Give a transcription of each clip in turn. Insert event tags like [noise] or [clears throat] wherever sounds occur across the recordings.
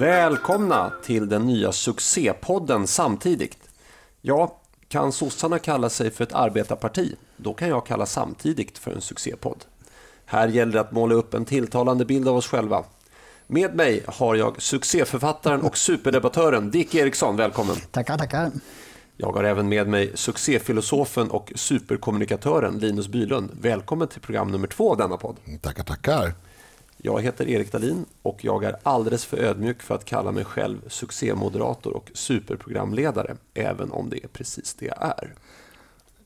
Välkomna till den nya succépodden Samtidigt. Ja, kan sossarna kalla sig för ett arbetarparti, då kan jag kalla Samtidigt för en succépodd. Här gäller det att måla upp en tilltalande bild av oss själva. Med mig har jag succéförfattaren och superdebattören Dick Eriksson. Välkommen! Tackar, tackar. Jag har även med mig succéfilosofen och superkommunikatören Linus Bylund. Välkommen till program nummer två av denna podd. Tackar, tackar. Jag heter Erik Dahlin och jag är alldeles för ödmjuk för att kalla mig själv succémoderator och superprogramledare, även om det är precis det jag är.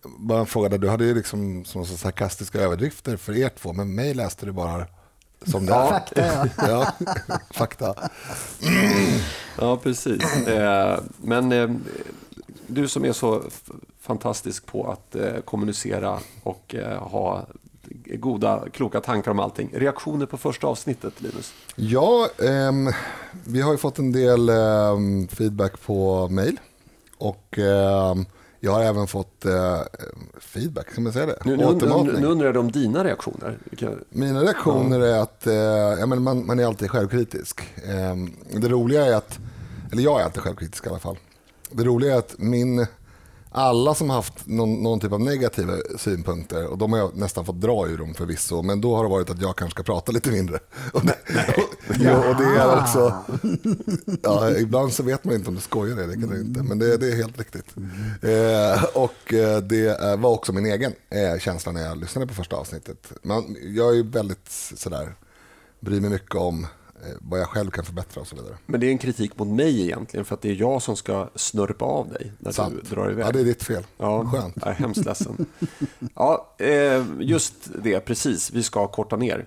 Bara en fråga, där. du hade ju liksom som så sarkastiska överdrifter för er två, men mig läste du bara som det ja, är. Fakta, ja. [laughs] ja fakta. Ja, precis. Eh, men eh, du som är så fantastisk på att eh, kommunicera och ha goda, kloka tankar om allting. Reaktioner på första avsnittet, Linus? Ja, eh, vi har ju fått en del eh, feedback på mail. Och eh, jag har även fått eh, feedback, kan man säga det? Nu, nu, nu, nu undrar jag om dina reaktioner. Mina reaktioner ja. är att eh, ja, men man, man är alltid självkritisk. Ehm, det roliga är att, eller jag är alltid självkritisk i alla fall. Det roliga är att min alla som har haft någon, någon, typ av negativa synpunkter, och de har jag nästan fått dra ur dem förvisso, men då har det varit att jag kanske ska prata lite mindre. Och det, och, [laughs] ja, och det är också, ja, ibland så vet man inte om du skojar det, det kan inte, men det, det är helt riktigt. Eh, och eh, det var också min egen eh, känsla när jag lyssnade på första avsnittet. Man, jag är väldigt sådär, bryr mig mycket om vad jag själv kan förbättra och så vidare. Men det är en kritik mot mig egentligen för att det är jag som ska snörpa av dig när Sant. du drar iväg. Ja, det är ditt fel. Ja, Skönt. Jag är hemskt ledsen. [laughs] Ja, eh, just det, precis. Vi ska korta ner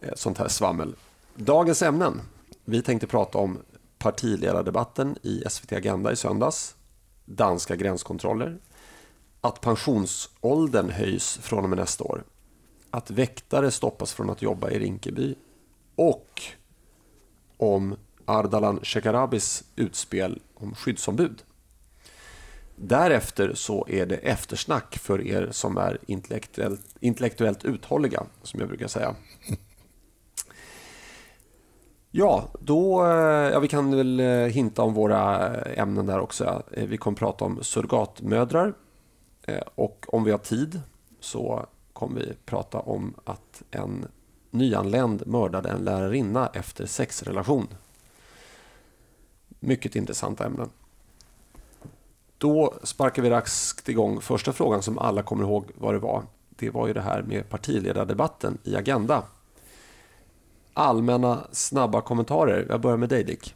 eh, sånt här svammel. Dagens ämnen. Vi tänkte prata om partiledardebatten i SVT Agenda i söndags, danska gränskontroller, att pensionsåldern höjs från och med nästa år, att väktare stoppas från att jobba i Rinkeby och om Ardalan Shekarabis utspel om skyddsombud. Därefter så är det eftersnack för er som är intellektuellt, intellektuellt uthålliga, som jag brukar säga. Ja, då, eh, ja, vi kan väl eh, hinta om våra eh, ämnen där också. Vi kommer prata om surrogatmödrar och om vi har tid så kommer vi prata om att en nyanländ mördade en lärarinna efter sexrelation. Mycket intressanta ämnen. Då sparkar vi raskt igång första frågan som alla kommer ihåg vad det var. Det var ju det här med partiledardebatten i Agenda. Allmänna snabba kommentarer. Jag börjar med dig Dick.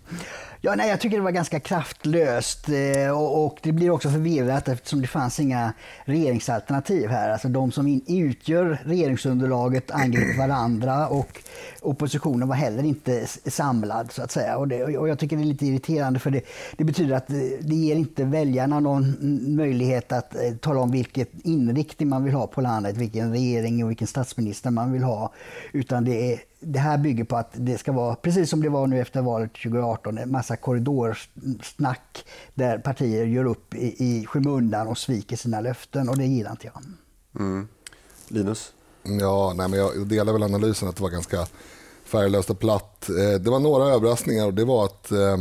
Ja, nej, jag tycker det var ganska kraftlöst eh, och, och, det blir också förvirrat eftersom det fanns inga regeringsalternativ här. Alltså de som in, utgör regeringsunderlaget angriper varandra och oppositionen var heller inte samlad så att säga. Och, det, och jag tycker det är lite irriterande för det, det, betyder att eh, det ger inte väljarna någon möjlighet att eh, tala om vilken inriktning man vill ha på landet, vilken regering och vilken statsminister man vill ha. Utan det är det här bygger på att det ska vara, precis som det var nu efter valet 2018, en massa korridorsnack där partier gör upp i, i skymundan och sviker sina löften och det gillar inte jag. Mm. Linus? Ja, nej, men jag delar väl analysen att det var ganska färglöst och platt. Eh, det var några överraskningar och det var att eh,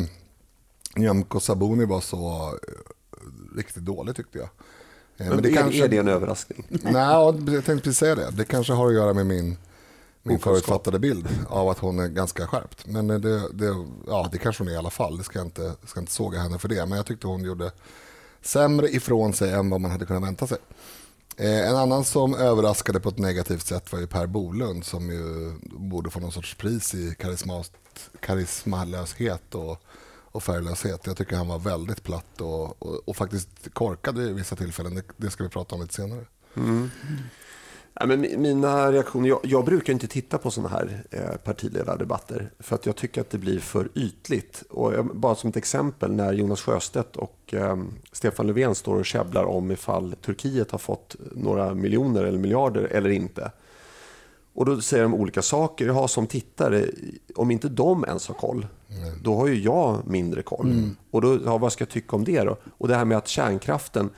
Nyamko Sabuni var så eh, riktigt dålig tyckte jag. Men, men det är, kanske... är det en överraskning? Nej, jag tänkte precis säga det. Det kanske har att göra med min min förutfattade bild av att hon är ganska skärpt. Men det, det, ja, det kanske hon är i alla fall. Det ska jag inte, ska inte såga henne för det. Men jag tyckte hon gjorde sämre ifrån sig än vad man hade kunnat vänta sig. Eh, en annan som överraskade på ett negativt sätt var ju Per Bolund som ju borde få någon sorts pris i karismalöshet och, och färglöshet. Jag tycker han var väldigt platt och, och, och faktiskt korkad i vissa tillfällen. Det, det, ska vi prata om lite senare. Mm. Ja, men mina reaktioner, jag, jag, brukar inte titta på sådana här eh, partiledardebatter för att jag tycker att det blir för ytligt. Och bara som ett exempel när Jonas Sjöstedt och eh, Stefan Löfven står och käbblar om ifall Turkiet har fått några miljoner eller miljarder eller inte. Och då säger de olika saker. Jag som tittare, om inte de ens har koll, mm. då har ju jag mindre koll. Mm. Och då, ja, vad ska jag tycka om det då? Och det här med att kärnkraften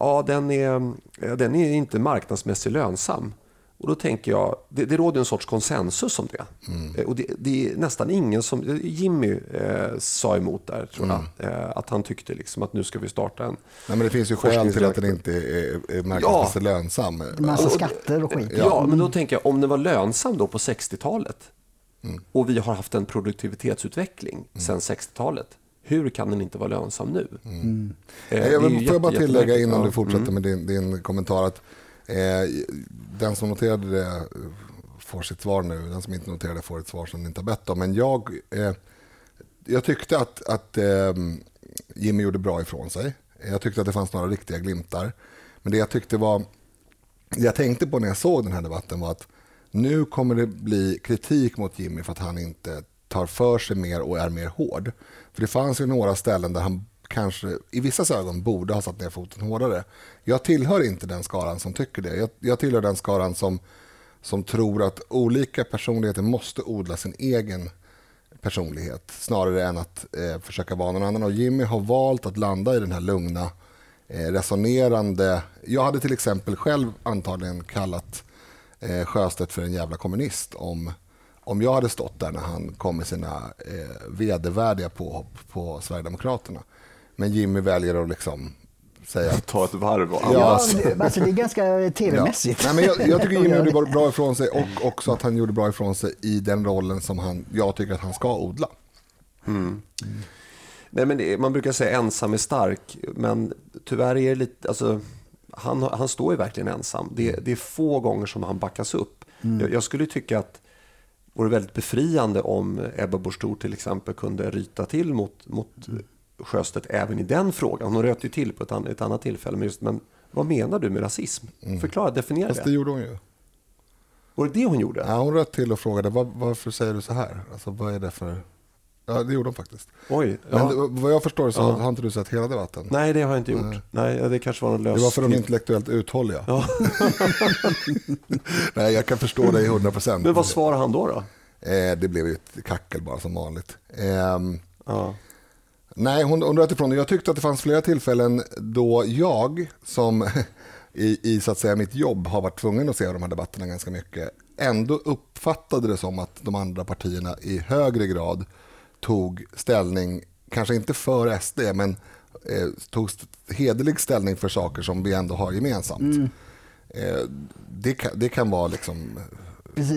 ja, den är, den är inte marknadsmässigt lönsam. Och då tänker jag, det, det råder en sorts konsensus om det. Mm. Och det, det, är nästan ingen som, Jimmy eh, sa emot där tror jag, mm. eh, att han tyckte liksom att nu ska vi starta en Nej, men Det finns ju skäl till att den inte är, är marknadsmässigt ja. lönsam. Massa skatter och skit. Ja, ja, men då tänker jag, om den var lönsam då på 60-talet mm. och vi har haft en produktivitetsutveckling mm. sedan 60-talet, hur kan den inte vara lönsam nu? Mm. Eh, jag vill, får jag bara tillägga innan du fortsätter mm. med din, din kommentar att Eh, den som noterade det får sitt svar nu. Den som inte noterade får ett svar som den inte har bett om. Men jag, eh, jag tyckte att, att eh, Jimmy gjorde bra ifrån sig. Jag tyckte att det fanns några riktiga glimtar. Men det jag tyckte var... Det jag tänkte på när jag såg den här debatten var att nu kommer det bli kritik mot Jimmy för att han inte tar för sig mer och är mer hård. För det fanns ju några ställen där han kanske i vissa ögon borde ha satt ner foten hårdare. Jag tillhör inte den skaran som tycker det. Jag, jag tillhör den skaran som, som tror att olika personligheter måste odla sin egen personlighet snarare än att eh, försöka vara någon annan. Och Jimmy har valt att landa i den här lugna, eh, resonerande... Jag hade till exempel själv antagligen kallat eh, Sjöstedt för en jävla kommunist om, om jag hade stått där när han kom med sina eh, vedervärdiga påhopp på Sverigedemokraterna. Men Jimmy väljer att liksom säga... Ta ett varv och ja, alltså det är ganska tv-mässigt. Ja. Nej, men jag, jag tycker Jimmy [laughs] gjorde bra ifrån sig och också att han gjorde bra ifrån sig i den rollen som han, jag tycker att han ska odla. Mm. Nej, men det, man brukar säga ensam är stark, men tyvärr är det lite... Alltså, han, han står ju verkligen ensam. Det, det är få gånger som han backas upp. Mm. Jag, jag, skulle tycka att vore väldigt befriande om Ebba Busch till exempel kunde ryta till mot, mot Sjöstedt även i den frågan. Hon röt ju till på ett, an, ett annat tillfälle. Men, just, men vad menar du med rasism? Mm. Förklara, definiera Fast det. gjorde hon ju. Var det det hon gjorde? Ja, hon röt till och frågade var, varför säger du så här? Alltså, vad är det för... Ja, det gjorde hon faktiskt. Oj, ja. Men vad jag förstår så ja. har inte du sett hela debatten. Nej, det har jag inte gjort. Nej, Nej det kanske var någon lös... Det var för de intellektuellt uthålliga. Ja. [laughs] Nej, jag kan förstå dig 100 procent. Men vad svarade han då? då? Eh, det blev ju ett kackel bara som vanligt. Eh, ja. Nej, hon, hon röt ifrån. Jag tyckte att det fanns flera tillfällen då jag, som [laughs] i, i så att säga mitt jobb har varit tvungen att se de här debatterna ganska mycket, ändå uppfattade det som att de andra partierna i högre grad tog ställning, kanske inte för SD, men eh, tog hederlig ställning för saker som vi ändå har gemensamt. Mm. Eh, det, kan, det kan vara liksom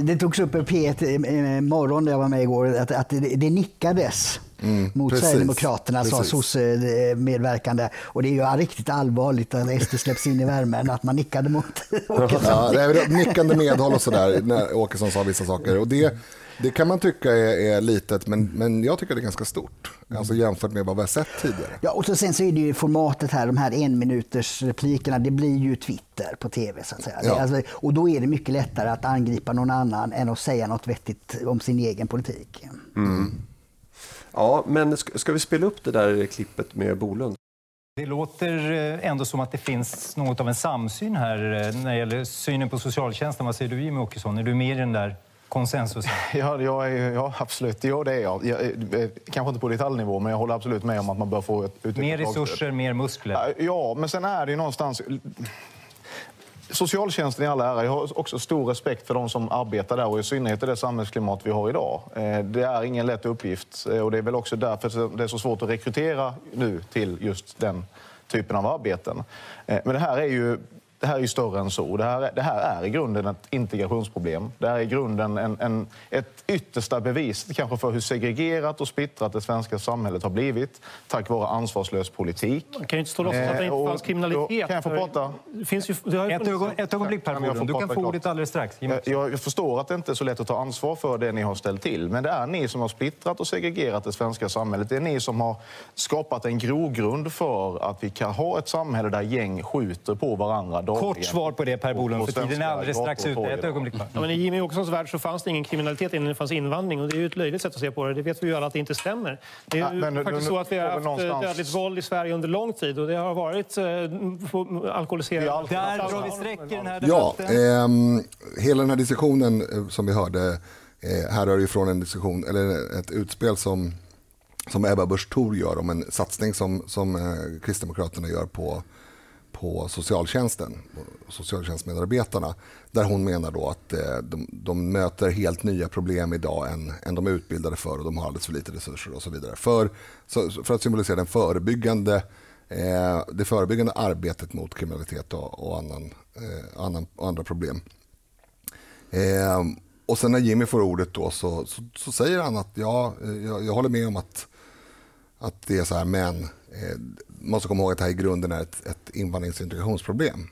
det togs upp i P1 morgon där jag var med igår, att, att det, det nickades mm, mot precis, Sverigedemokraterna som sosse-medverkande. Och det är ju riktigt allvarligt att SD släpps in i värmen, att man nickade mot [laughs] Åkesson. Ja, det är nickande medhåll och sådär när Åkesson sa vissa saker. Och det, det kan man tycka är, är litet, men, men jag tycker det är ganska stort. Alltså jämfört med vad vi har sett tidigare. Ja, och så sen så är det ju formatet här, de här en minuters replikerna, det blir ju Twitter på tv så att säga. Ja. Alltså, och då är det mycket lättare att angripa någon annan än att säga något vettigt om sin egen politik. Mm. Ja, men ska, ska vi spela upp det där klippet med Bolund? Det låter eh, ändå som att det finns något av en samsyn här eh, när det gäller synen på socialtjänsten. Vad säger du Jimmie Åkesson? Är du med i den där konsensus? [laughs] Ja, jag är, ja absolut. Ja, det är jag. jag. Eh, kanske inte på detaljnivå, men jag håller absolut med om att man bör få ett Mer resurser, mer muskler? Ja, men sen är det ju någonstans... Socialtjänsten i all ära, jag har också stor respekt för de som arbetar där och i synnerhet i det samhällsklimat vi har idag. Eh, det är ingen lätt uppgift eh, och det är väl också därför det är så svårt att rekrytera nu till just den typen av arbeten. Men det här är ju det här är ju större än så. Det här, det här är i grunden ett integrationsproblem. Det här är i grunden en, en, ett yttersta bevis kanske för hur segregerat och splittrat det svenska samhället har blivit tack vare ansvarslös politik. Man kan ju inte stå och låtsas att det inte eh, fanns kriminalitet. Kan jag få prata? Det finns ju, det har ett, ögon, ett ögonblick Per Bolund. Du kan få ordet alldeles strax. Jag, jag förstår att det inte är så lätt att ta ansvar för det ni har ställt till. Men det är ni som har splittrat och segregerat det svenska samhället. Det är ni som har skapat en grogrund för att vi kan ha ett samhälle där gäng skjuter på varandra dagligen. Kort svar på det Per Bolund, för tiden är alldeles strax ute. Ett ögonblick ja, men I Jimmy Åkessons värld så fanns det ingen kriminalitet innan det fanns invandring. Och det är ju ett löjligt sätt att se på det. Det vet vi ju alla att det inte stämmer. Det är ja, men, faktiskt så att vi har haft någonstans... dödligt våld i Sverige under lång tid och det har varit eh, alkoholiserat. Där drar vi streck i den här debatten. Ja, eh, hela den här diskussionen eh, som vi hörde eh, härrör ju från en diskussion, eller ett utspel som som Ebba Busch Thor gör om en satsning som, som eh, Kristdemokraterna gör på på socialtjänsten, socialtjänstmedarbetarna, där hon menar då att eh, de, de, möter helt nya problem idag än, än de är utbildade för och de har alldeles för lite resurser och så vidare. För, för att symbolisera den förebyggande, eh, det förebyggande arbetet mot kriminalitet och, och annan, eh, annan, andra problem. Eh, och sen när Jimmy får ordet då så, så, så säger han att ja, eh, jag, jag, håller med om att, att det är så här, men eh, måste komma ihåg att det här i grunden är ett, ett invandrings och integrationsproblem.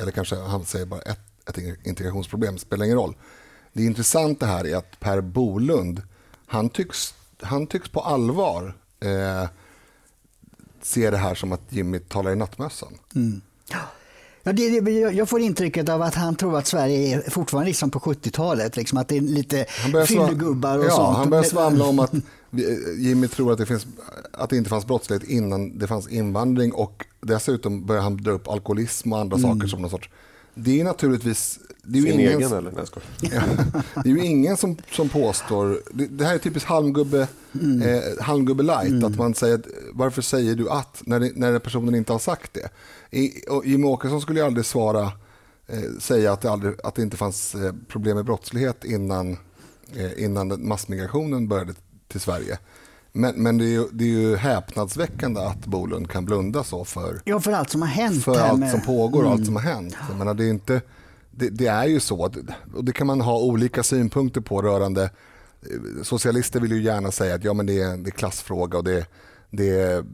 Eller kanske han säger bara ett, ett integrationsproblem, spelar ingen roll. Det intressanta här är att Per Bolund, han tycks, han tycks på allvar eh, se det här som att Jimmy talar i nattmössan. Mm. Ja, det, det, jag får intrycket av att han tror att Sverige är fortfarande liksom på 70-talet. Liksom att det är lite fyllegubbar och ja, sånt. Han börjar svamla om att Jimmy tror att det, finns, att det inte fanns brottslighet innan det fanns invandring och dessutom börjar han dra upp alkoholism och andra mm. saker som någon sorts det är naturligtvis... Det är Sin ingen, egen eller? Nej, [laughs] ja, Det är ju ingen som, som påstår... Det, det här är typiskt halmgubbe, mm. eh, halmgubbe light. Mm. Att man säger, varför säger du att? När, det, när personen inte har sagt det. I, och Jimmie Åkesson skulle ju aldrig svara, eh, säga att det, aldrig, att det inte fanns eh, problem med brottslighet innan, eh, innan massmigrationen började till Sverige. Men, men det, är ju, det är ju häpnadsväckande att Bolund kan blunda så för, ja, för allt som har hänt. För allt med... som pågår och mm. allt som har hänt. Jag menar, det, är inte, det, det, är ju så, och det kan man ha olika synpunkter på rörande Socialister vill ju gärna säga att ja, men det, är, det är klassfråga och det, det är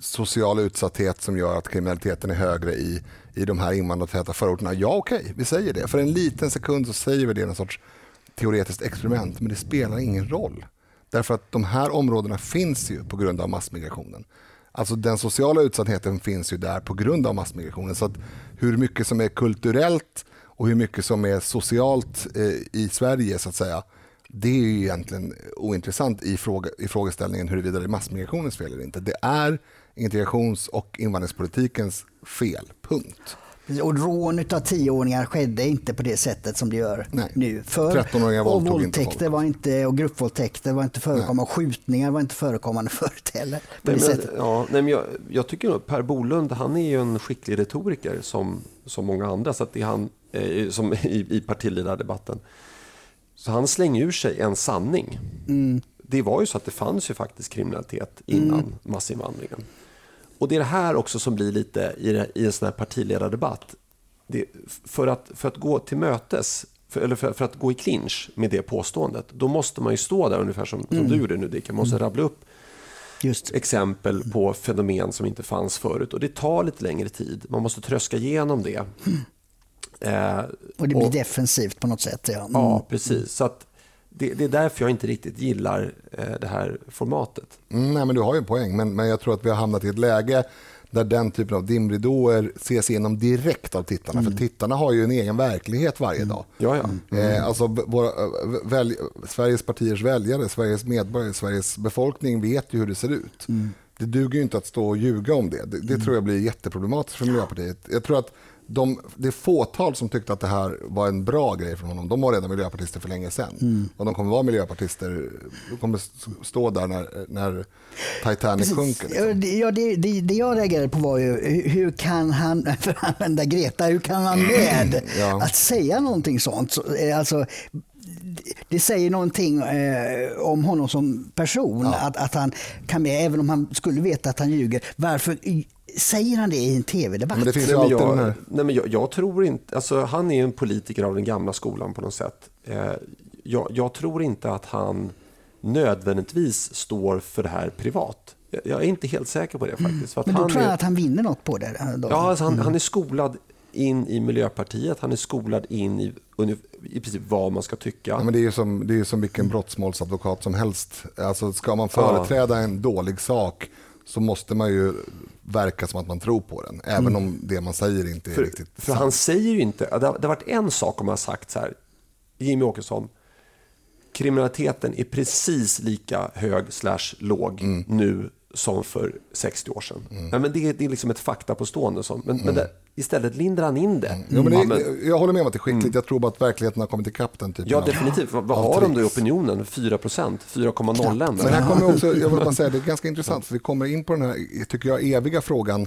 social utsatthet som gör att kriminaliteten är högre i, i de här invandrartäta förorterna. Ja, okej, okay, vi säger det. För en liten sekund så säger vi det i en sorts teoretiskt experiment, men det spelar ingen roll. Därför att de här områdena finns ju på grund av massmigrationen. Alltså den sociala utsattheten finns ju där på grund av massmigrationen. Så att hur mycket som är kulturellt och hur mycket som är socialt eh, i Sverige så att säga, det är ju egentligen ointressant i, fråga, i frågeställningen huruvida det är massmigrationens fel eller inte. Det är integrations och invandringspolitikens fel, punkt. Och rån av tioåringar skedde inte på det sättet som det gör Nej. nu. För, och våldtäkter var inte, och gruppvåldtäkter var inte förekommande. Och skjutningar var inte förekommande [laughs] förut heller. På nej, men, ja, nej, men jag, jag tycker att Per Bolund, han är ju en skicklig retoriker som, som många andra. Så att det är han, eh, som i, i partiledardebatten. Så han slänger ur sig en sanning. Mm. Det var ju så att det fanns ju faktiskt kriminalitet innan mm. massinvandringen. Och det är det här också som blir lite i, en sån här partiledardebatt. Det, för, att, för att gå till mötes, för, eller för, för, att gå i clinch med det påståendet, då måste man ju stå där ungefär som, mm. som du gjorde nu Dick. Man måste mm. rabbla upp Just. exempel på fenomen som inte fanns förut. Och det tar lite längre tid. Man måste tröska igenom det. Mm. Eh, och det blir och, defensivt på något sätt. Ja, mm. ja precis. Så att, det, det, är därför jag inte riktigt gillar eh, det här formatet. Mm, nej, men du har ju en poäng, men, men jag tror att vi har hamnat i ett läge där den typen av dimridåer ses igenom direkt av tittarna. Mm. För tittarna har ju en egen verklighet varje dag. Ja, ja. Mm. Eh, alltså, våra, eh, välj, Sveriges partiers väljare, Sveriges medborgare, Sveriges befolkning vet ju hur det ser ut. Mm. Det duger ju inte att stå och ljuga om det. Det, det mm. tror jag blir jätteproblematiskt för Miljöpartiet. Jag tror att de, det fåtal som tyckte att det här var en bra grej från honom, de var redan miljöpartister för länge sedan. Mm. Och de kommer vara miljöpartister, de kommer stå där när, när Titanic sjunker. Liksom. Ja, det, det, det, jag reagerade på var ju, hur kan han, [laughs] för att använda Greta, hur kan han med ja. att säga någonting sånt? Eh, alltså, det säger någonting eh, om honom som person, ja. att, att han kan med, även om han skulle veta att han ljuger. Varför Säger han det i en tv-debatt? Men det finns alltid jag, här... nej, men jag, jag, tror inte, alltså, han är en politiker av den gamla skolan på något sätt. Eh, jag, jag, tror inte att han nödvändigtvis står för det här privat. Jag, jag är inte helt säker på det faktiskt. Mm. För att men då han tror jag är, att han vinner något på det? Då. Ja, alltså han, mm. han är skolad in i Miljöpartiet, han är skolad in i i princip vad man ska tycka. Ja, men det är ju som, det är som vilken brottsmålsadvokat som helst. Alltså, ska man företräda ja. en dålig sak så måste man ju verka som att man tror på den. Även mm. om det man säger inte är för, riktigt För sant. han säger ju inte, det har, det har varit en sak om har sagt så här, Jimmy Åkesson, kriminaliteten är precis lika hög slash låg mm. nu som för 60 år sedan. Mm. Nej, men det, det är liksom ett faktapåstående. Som, men, mm. men det, istället lindrar han in det. Mm. Jo, men det, ja, men, jag håller med om att det är skickligt. Mm. Jag tror bara att verkligheten har kommit ikapp den typen Ja, definitivt. Vad, har de då i opinionen? 4 procent? 4,01? Men här kommer också, jag vill bara säga, det är ganska intressant, för vi kommer in på den här, tycker jag, eviga frågan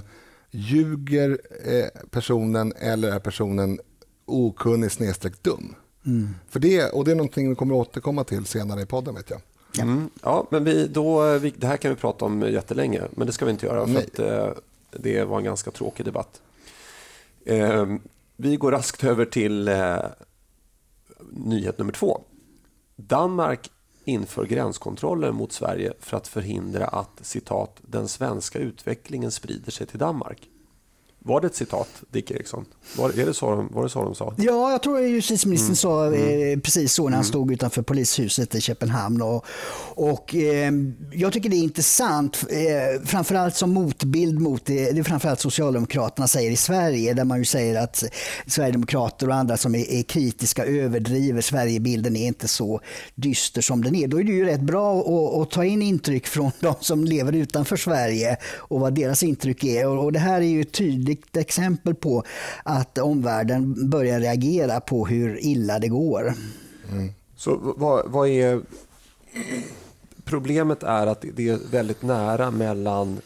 ljuger eh, personen eller är personen okunnig snedstreck dum? Mm. För det, och det är någonting vi kommer återkomma till senare i podden vet jag. Mm. Ja, men vi, då, vi, det här kan vi prata om jättelänge, men det ska vi inte göra för att, eh, det var en ganska tråkig debatt. Eh, vi går raskt över till eh, nyhet nummer två. Danmark inför gränskontroller mot Sverige för att förhindra att citat, den svenska utvecklingen sprider sig till Danmark. Var det ett citat, Dick Eriksson? Var, är det så de, var det så de sa? Ja, jag tror justitieministern mm. sa eh, mm. precis så när han mm. stod utanför polishuset i Köpenhamn. Och, och eh, jag tycker det är intressant, eh, framförallt som motbild mot det, det är framförallt Socialdemokraterna säger i Sverige, där man ju säger att Sverigedemokrater och andra som är, är kritiska överdriver Sverigebilden är inte så dyster som den är. Då är det ju rätt bra att, att ta in intryck från [laughs] de som lever utanför Sverige och vad deras intryck är. Och, och det här är ju tydligt ett exempel på att omvärlden börjar reagera på hur illa det går. Mm. Så vad, vad är... Problemet är att det är väldigt nära mellan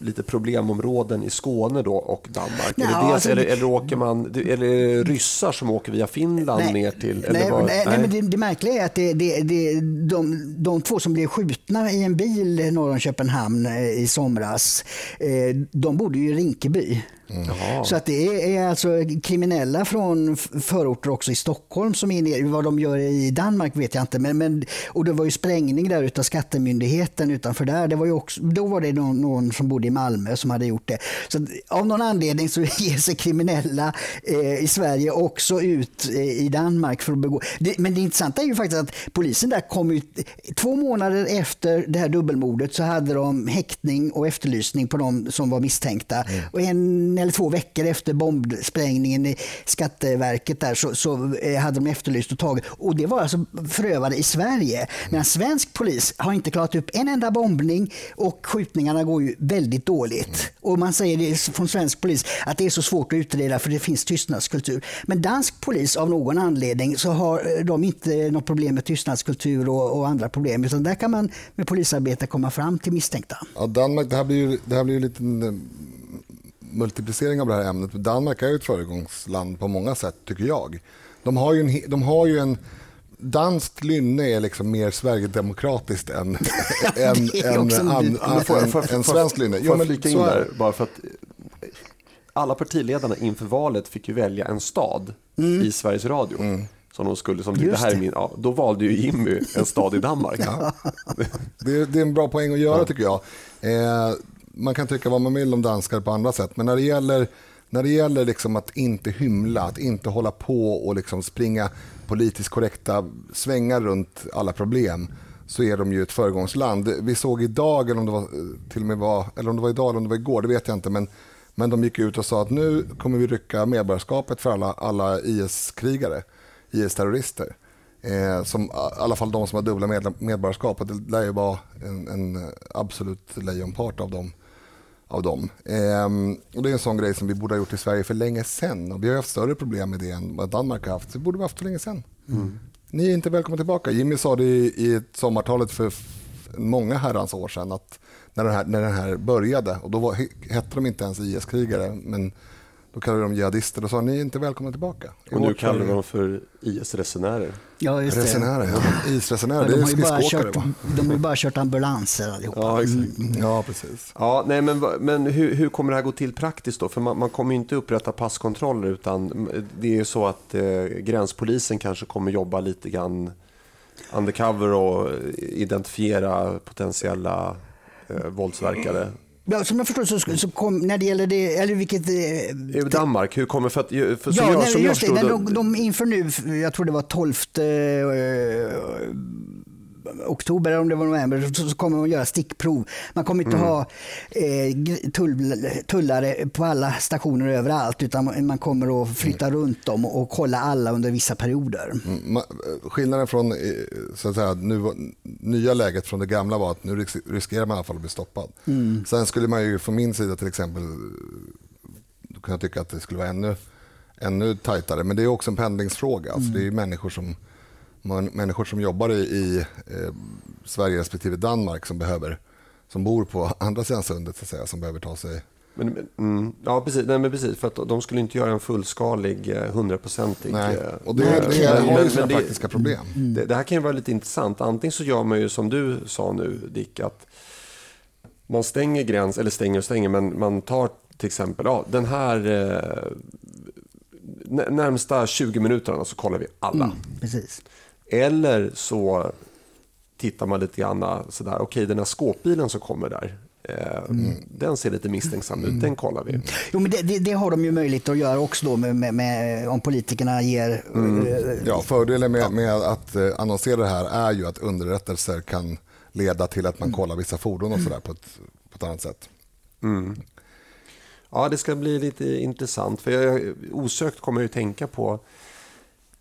lite problemområden i Skåne då och Danmark? Nej, är det alltså, eller, eller, åker man, eller är det ryssar som åker via Finland nej, ner till? Nej, var, nej, nej, men det, det märkliga är att det, det, det, de, de två som blev skjutna i en bil norr om Köpenhamn eh, i somras, eh, de bodde ju i Rinkeby. Mm. Så att det är alltså kriminella från förorter också i Stockholm som är nere. Vad de gör i Danmark vet jag inte. Men, men, och det var ju sprängning där utav skattemyndigheten utanför där. Det var ju också, då var det någon, någon som bodde i Malmö som hade gjort det. Så av någon anledning så [laughs] ger sig kriminella eh, i Sverige också ut eh, i Danmark för att begå. Det, men det intressanta är ju faktiskt att polisen där kom ut två månader efter det här dubbelmordet så hade de häktning och efterlysning på de som var misstänkta. Mm. Och en eller två veckor efter bombsprängningen i Skatteverket där så, så eh, hade de efterlyst och tagit. Och det var alltså förövade i Sverige. Men svensk polis har inte klarat upp en enda bombning och skjutningarna går ju väldigt dåligt. Och man säger det från svensk polis att det är så svårt att utreda för det finns tystnadskultur. Men dansk polis av någon anledning så har eh, de inte något problem med tystnadskultur och, och andra problem. Utan där kan man med polisarbete komma fram till misstänkta. Ja, Danmark, det här blir ju, det här blir ju lite multiplicering av det här ämnet. Danmark är ju ett föregångsland på många sätt, tycker jag. De har ju en, de har ju en danskt lynne är liksom mer Sverigedemokratiskt än, [laughs] än, än, an, an, svenskt lynne. Får jag flika in där, bara för att alla partiledarna inför valet fick ju välja en stad mm. i Sveriges Radio. Mm. Som de skulle, som det här är min, ja, då valde ju Jimmy en stad i Danmark. Ja. Det, det, är en bra poäng att göra tycker jag. Eh, man kan tycka vad man vill om danskar på andra sätt, men när det gäller, när det gäller liksom att inte hymla, att inte hålla på och liksom springa politiskt korrekta svängar runt alla problem, så är de ju ett föregångsland. Vi såg idag, eller om det var, eh, till och med var, eller om det var idag eller om det var igår, det vet jag inte, men, men de gick ut och sa att nu kommer vi rycka medborgarskapet för alla, alla IS-krigare, IS-terrorister. Eh, som, I alla fall de som har dubbla medborgarskap. Det lär ju vara en, en absolut lejonpart av dem av dem. Ehm, och det är en sån grej som vi borde ha gjort i Sverige för länge. Och vi har haft större problem med det än vad Danmark har haft. Så det borde vi ha haft för länge sedan. Mm. Ni är inte välkomna tillbaka. Jimmy sa det i, i sommartalet för många herrans år sedan att när den här, när den här började, och då var, hette de inte ens IS-krigare, men då kallade de jihadister och sa ni är inte välkomna tillbaka. Och nu kallar de för IS-resenärer. Ja, just det. Resenärer, ja. IS-resenärer, det är skridskoåkare? De har ju bara kört ambulanser allihopa. Ja, exakt. Mm. Ja, precis. Ja, nej, men men hur, hur kommer det här gå till praktiskt då? För man, man kommer ju inte upprätta passkontroller utan det är ju så att eh, gränspolisen kanske kommer jobba lite grann undercover och identifiera potentiella eh, våldsverkare Ja, som jag förstår så, så kom, när det gäller det, eller vilket... Eh, Danmark, hur kommer för att... För, ja, jag, nej, just det, de, de inför nu, jag tror det var 12 oktober eller om det var november så kommer de att göra stickprov. Man kommer inte mm. ha eh, tull, tullare på alla stationer överallt utan man kommer att flytta mm. runt dem och kolla alla under vissa perioder. Mm. Skillnaden från eh, så att säga, nu, nya läget från det gamla var att nu riskerar man i alla fall att bli stoppad. Mm. Sen skulle man ju från min sida till exempel kunna tycka att det skulle vara ännu, ännu tajtare. Men det är också en pendlingsfråga. Alltså, det är människor som människor som jobbar i, i eh, Sverige respektive Danmark som, behöver, som bor på [laughs] andra sidan sundet så att säga, som behöver ta sig Men, mm, ja, precis. Nej, men precis. För att de skulle inte göra en fullskalig, eh, hundraprocentig... Nej, eh, och det, det, det har ju sina praktiska problem. Mm. Det, det, här kan ju vara lite intressant. Antingen så gör man ju som du sa nu, Dick, att man stänger gräns, eller stänger och stänger, men man tar till exempel, ja, den här eh, närmsta 20 minuterna så kollar vi alla. Mm, precis. Eller så tittar man lite grann sådär, okej okay, den här skåpbilen som kommer där, Mm. Den ser lite misstänksam ut, den kollar vi. Jo, men det, det, det, har de ju möjlighet att göra också då med, med, med om politikerna ger... Mm. Ja, fördelen med, med, att eh, annonsera det här är ju att underrättelser kan leda till att man mm. kollar vissa fordon och sådär på ett, på ett annat sätt. Mm. Ja, det ska bli lite intressant. För jag, osökt kommer jag att tänka på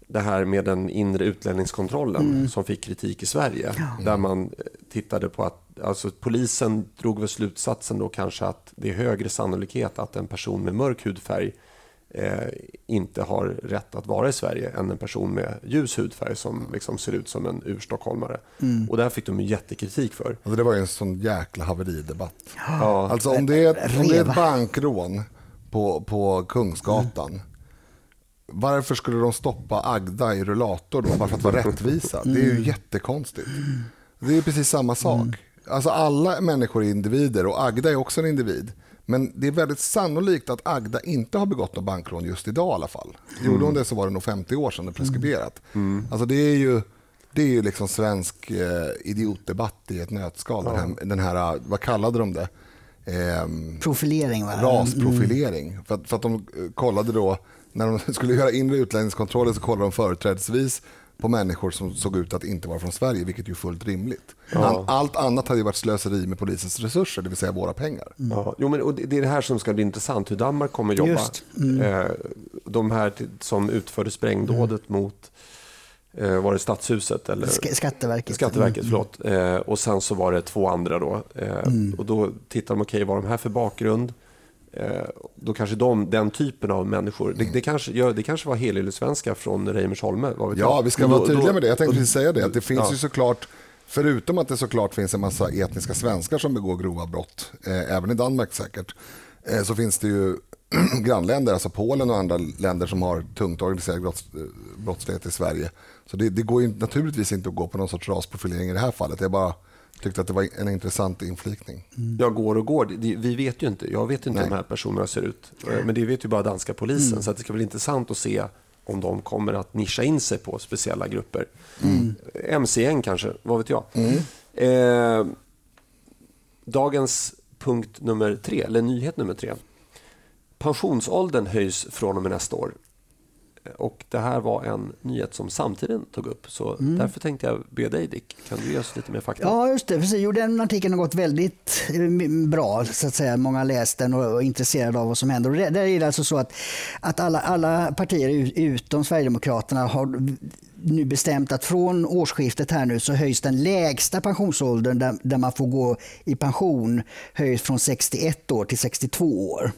det här med den inre utlänningskontrollen mm. som fick kritik i Sverige. Ja. Där man eh, tittade på att alltså, polisen drog väl slutsatsen då kanske att det är högre sannolikhet att en person med mörk hudfärg eh, inte har rätt att vara i Sverige än en person med ljus hudfärg som liksom ser ut som en urstockholmare. Mm. Och det här fick de jättekritik för. Alltså det var ju en sån jäkla haveridebatt. Ja. Alltså om det, är, om det är ett bankrån på, på Kungsgatan mm varför skulle de stoppa Agda i rullator då, bara för att vara rättvisa? Det är ju mm. jättekonstigt. Det är precis samma sak. Mm. Alltså alla människor är individer och Agda är också en individ. Men det är väldigt sannolikt att Agda inte har begått något bankrån just idag i alla fall. Gjorde hon mm. det så var det nog 50 år sedan det preskriberat. Mm. Alltså det är ju, det är ju liksom svensk eh, idiotdebatt i ett nötskal. Ja. Den, här, den här, vad kallade de det? Eh, Profilering va? Rasprofilering. Mm. För, för att de kollade då när de [laughs] skulle göra inre utlänningskontroller så kollade de företrädesvis på människor som såg ut att inte vara från Sverige, vilket är fullt rimligt. Ja. Allt annat hade ju varit slöseri med polisens resurser, det vill säga våra pengar. Mm. Ja. Jo, men, och det är det här som ska bli intressant, hur Danmark kommer jobba. Mm. Eh, de här som utförde sprängdådet mm. mot eh, var det Stadshuset? Eller? Sk Skatteverket. Skatteverket, mm. förlåt. Eh, och sen så var det två andra då. Eh, mm. Och då tittar de, okej, okay, vad har de här för bakgrund? Eh, då kanske de, den typen av människor, det, det kanske, ja, det kanske var helyllesvenska från Reimersholme. Ja, vi ska vara tydliga med det. Jag tänkte precis säga det. Att det finns ja. ju såklart, förutom att det såklart finns en massa etniska svenskar som begår grova brott, eh, även i Danmark säkert, eh, så finns det ju [clears throat] grannländer, alltså Polen och andra länder som har tungt organiserad brotts, brottslighet i Sverige. Så det, det går ju naturligtvis inte att gå på någon sorts rasprofilering i det här fallet. Det är bara tyckte att det var en intressant inflikning. Mm. Jag går och går. Vi vet ju inte. Jag vet inte hur de här personerna ser ut. Men det vet ju bara danska polisen. Mm. Så det ska bli intressant att se om de kommer att nischa in sig på speciella grupper. Mm. MCN kanske, vad vet jag. Mm. Eh, dagens punkt nummer tre, eller nyhet nummer tre. Pensionsåldern höjs från och med nästa år. Och det här var en nyhet som samtiden tog upp. Så mm. därför tänkte jag be dig Dick, kan du ge oss lite mer fakta? Ja, just det. Precis. Jo, den artikeln har gått väldigt eh, bra. så att säga. Många har läst den och är intresserade av vad som händer. Och det, där är det alltså så att, att alla, alla partier utom Sverigedemokraterna har nu bestämt att från årsskiftet här nu så höjs den lägsta pensionsåldern där, där man får gå i pension höjs från 61 år till 62 år.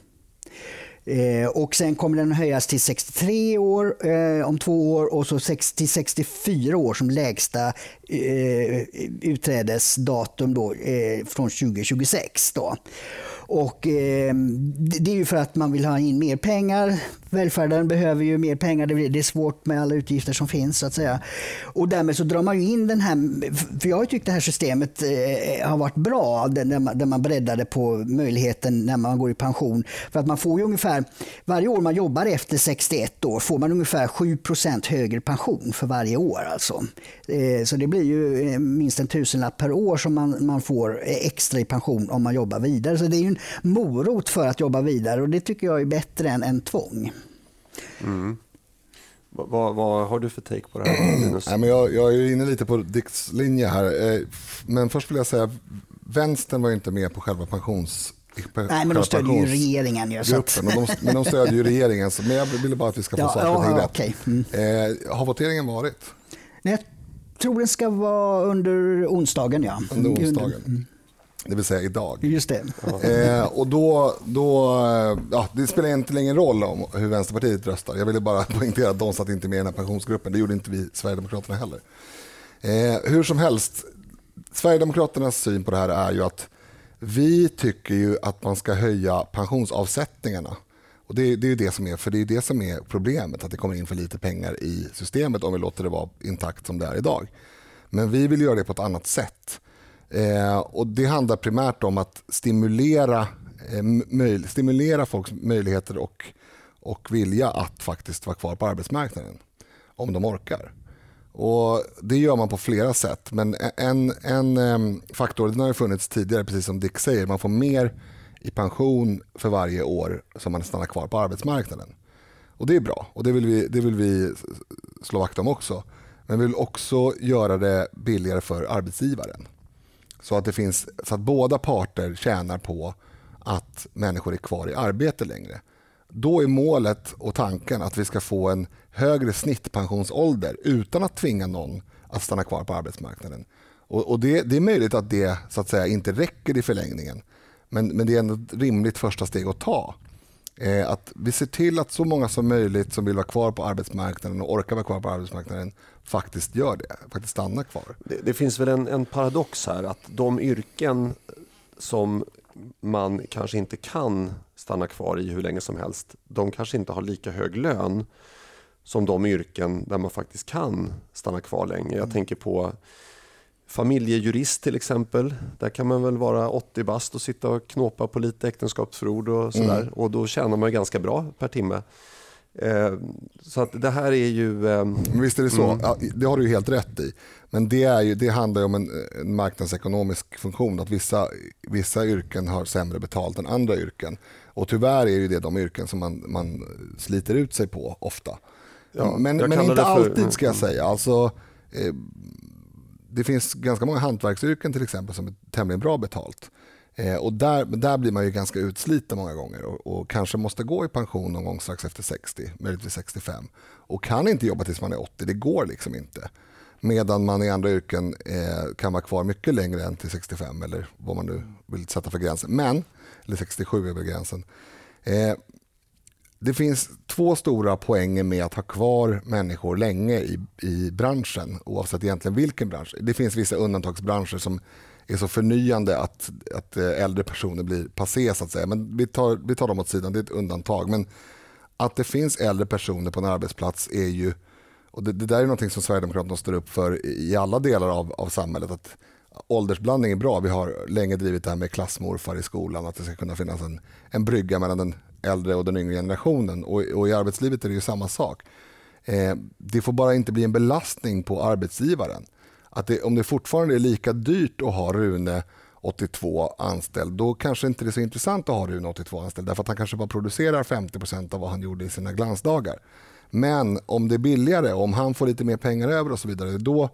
Eh, och sen kommer den höjas till 63 år eh, om två år och så 60, 64 år som lägsta eh, utträdesdatum då, eh, från 2026. Då. Och, eh, det är ju för att man vill ha in mer pengar. Välfärden behöver ju mer pengar. Det är svårt med alla utgifter som finns. så att säga. Och därmed så drar man ju in den här... För jag har tyckt det här systemet eh, har varit bra, där man, där man breddade på möjligheten när man går i pension. För att man får ju ungefär, varje år man jobbar efter 61 år får man ungefär 7% högre pension för varje år. Alltså. Eh, så det blir ju eh, minst en tusenlapp per år som man, man får eh, extra i pension om man jobbar vidare. Så det är ju en morot för att jobba vidare och det tycker jag är bättre än, än tvång. Mm. Vad, vad, har du för take på det här [clears throat] Linus? Nej, men jag, jag är inne lite på Dicks linje här. Eh, men först vill jag säga vänstern var inte med på själva pensions Nej, men de stödjer ju regeringen. Ju, så att... de, men de stödjer ju regeringen. men jag ville bara att vi ska få ja, saker och ting rätt. Okay. Mm. Eh, har voteringen varit? Nej, jag tror den ska vara under onsdagen. Ja. Under onsdagen. Mm. Det vill säga idag. Just det. Eh, och då, då, ja, det spelar egentligen ingen roll om hur Vänsterpartiet röstar. Jag ville bara [laughs] poängtera att de satt inte med i den här pensionsgruppen. Det gjorde inte vi Sverigedemokraterna heller. Eh, hur som helst, Sverigedemokraternas syn på det här är ju att Vi tycker ju att man ska höja pensionsavsättningarna. Och det, det är det som är, för det är det som är problemet, att det kommer in för lite pengar i systemet om vi låter det vara intakt som det är idag. Men vi vill göra det på ett annat sätt. Eh, och Det handlar primärt om att stimulera, eh, möj, stimulera folks möjligheter och, och vilja att faktiskt vara kvar på arbetsmarknaden, om de orkar. Och Det gör man på flera sätt, men en, en eh, faktor, den har funnits tidigare, precis som Dick säger, man får mer i pension för varje år som man stannar kvar på arbetsmarknaden. Och Det är bra och det vill vi, det vill vi slå vakt om också. Men vi vill också göra det billigare för arbetsgivaren. Så att, det finns, så att båda parter tjänar på att människor är kvar i arbete längre. Då är målet och tanken att vi ska få en högre snittpensionsålder utan att tvinga någon att stanna kvar på arbetsmarknaden. Och, och det, det, är möjligt att det så att säga, inte räcker i förlängningen. Men, men det är ändå ett rimligt första steg att ta. Eh, att vi ser till att så många som möjligt som vill vara kvar på arbetsmarknaden och orkar vara kvar på arbetsmarknaden faktiskt gör det, faktiskt stannar kvar. Det, det finns väl en, en, paradox här att de yrken som man kanske inte kan stanna kvar i hur länge som helst, de kanske inte har lika hög lön som de yrken där man faktiskt kan stanna kvar länge. Jag mm. tänker på familjejurist till exempel. Där kan man väl vara 80 bast och sitta och knåpa på lite äktenskapsförord och sådär. Mm. Och då tjänar man ganska bra per timme. Eh, så att det här är ju... Eh, Visst är det så, mm. ja, det har du helt rätt i. Men det, är ju, det handlar ju om en, en marknadsekonomisk funktion, att vissa, vissa yrken har sämre betalt än andra yrken. Och tyvärr är det de yrken som man, man sliter ut sig på ofta. Ja, men men inte för, alltid ska jag mm. säga. Alltså, eh, det finns ganska många hantverksyrken till exempel som är tämligen bra betalt. Eh, och där, där blir man ju ganska utsliten många gånger och, och, kanske måste gå i pension någon gång strax efter 60, möjligtvis 65. Och kan inte jobba tills man är 80, det går liksom inte. Medan man i andra yrken eh, kan vara kvar mycket längre än till 65 eller vad man nu vill sätta för gränsen. Men, eller 67 är väl gränsen. Eh, det finns två stora poänger med att ha kvar människor länge i, i branschen oavsett egentligen vilken bransch. Det finns vissa undantagsbranscher som är så förnyande att, att eh, äldre personer blir passé så att säga. Men vi tar, vi tar dem åt sidan, det är ett undantag. Men att det finns äldre personer på en arbetsplats är ju, och det, det där är något som Sverigedemokraterna står upp för i alla delar av, av samhället. Att åldersblandning är bra. Vi har länge drivit det här med klassmorfar i skolan, att det ska kunna finnas en, en brygga mellan den äldre och den yngre generationen. Och, och i arbetslivet är det ju samma sak. Eh, det får bara inte bli en belastning på arbetsgivaren. Att det, om det fortfarande är lika dyrt att ha Rune 82 anställd, då kanske inte det är så intressant att ha Rune 82 anställd därför att han kanske bara producerar 50% av vad han gjorde i sina glansdagar. Men om det är billigare, om han får lite mer pengar över och så vidare, då,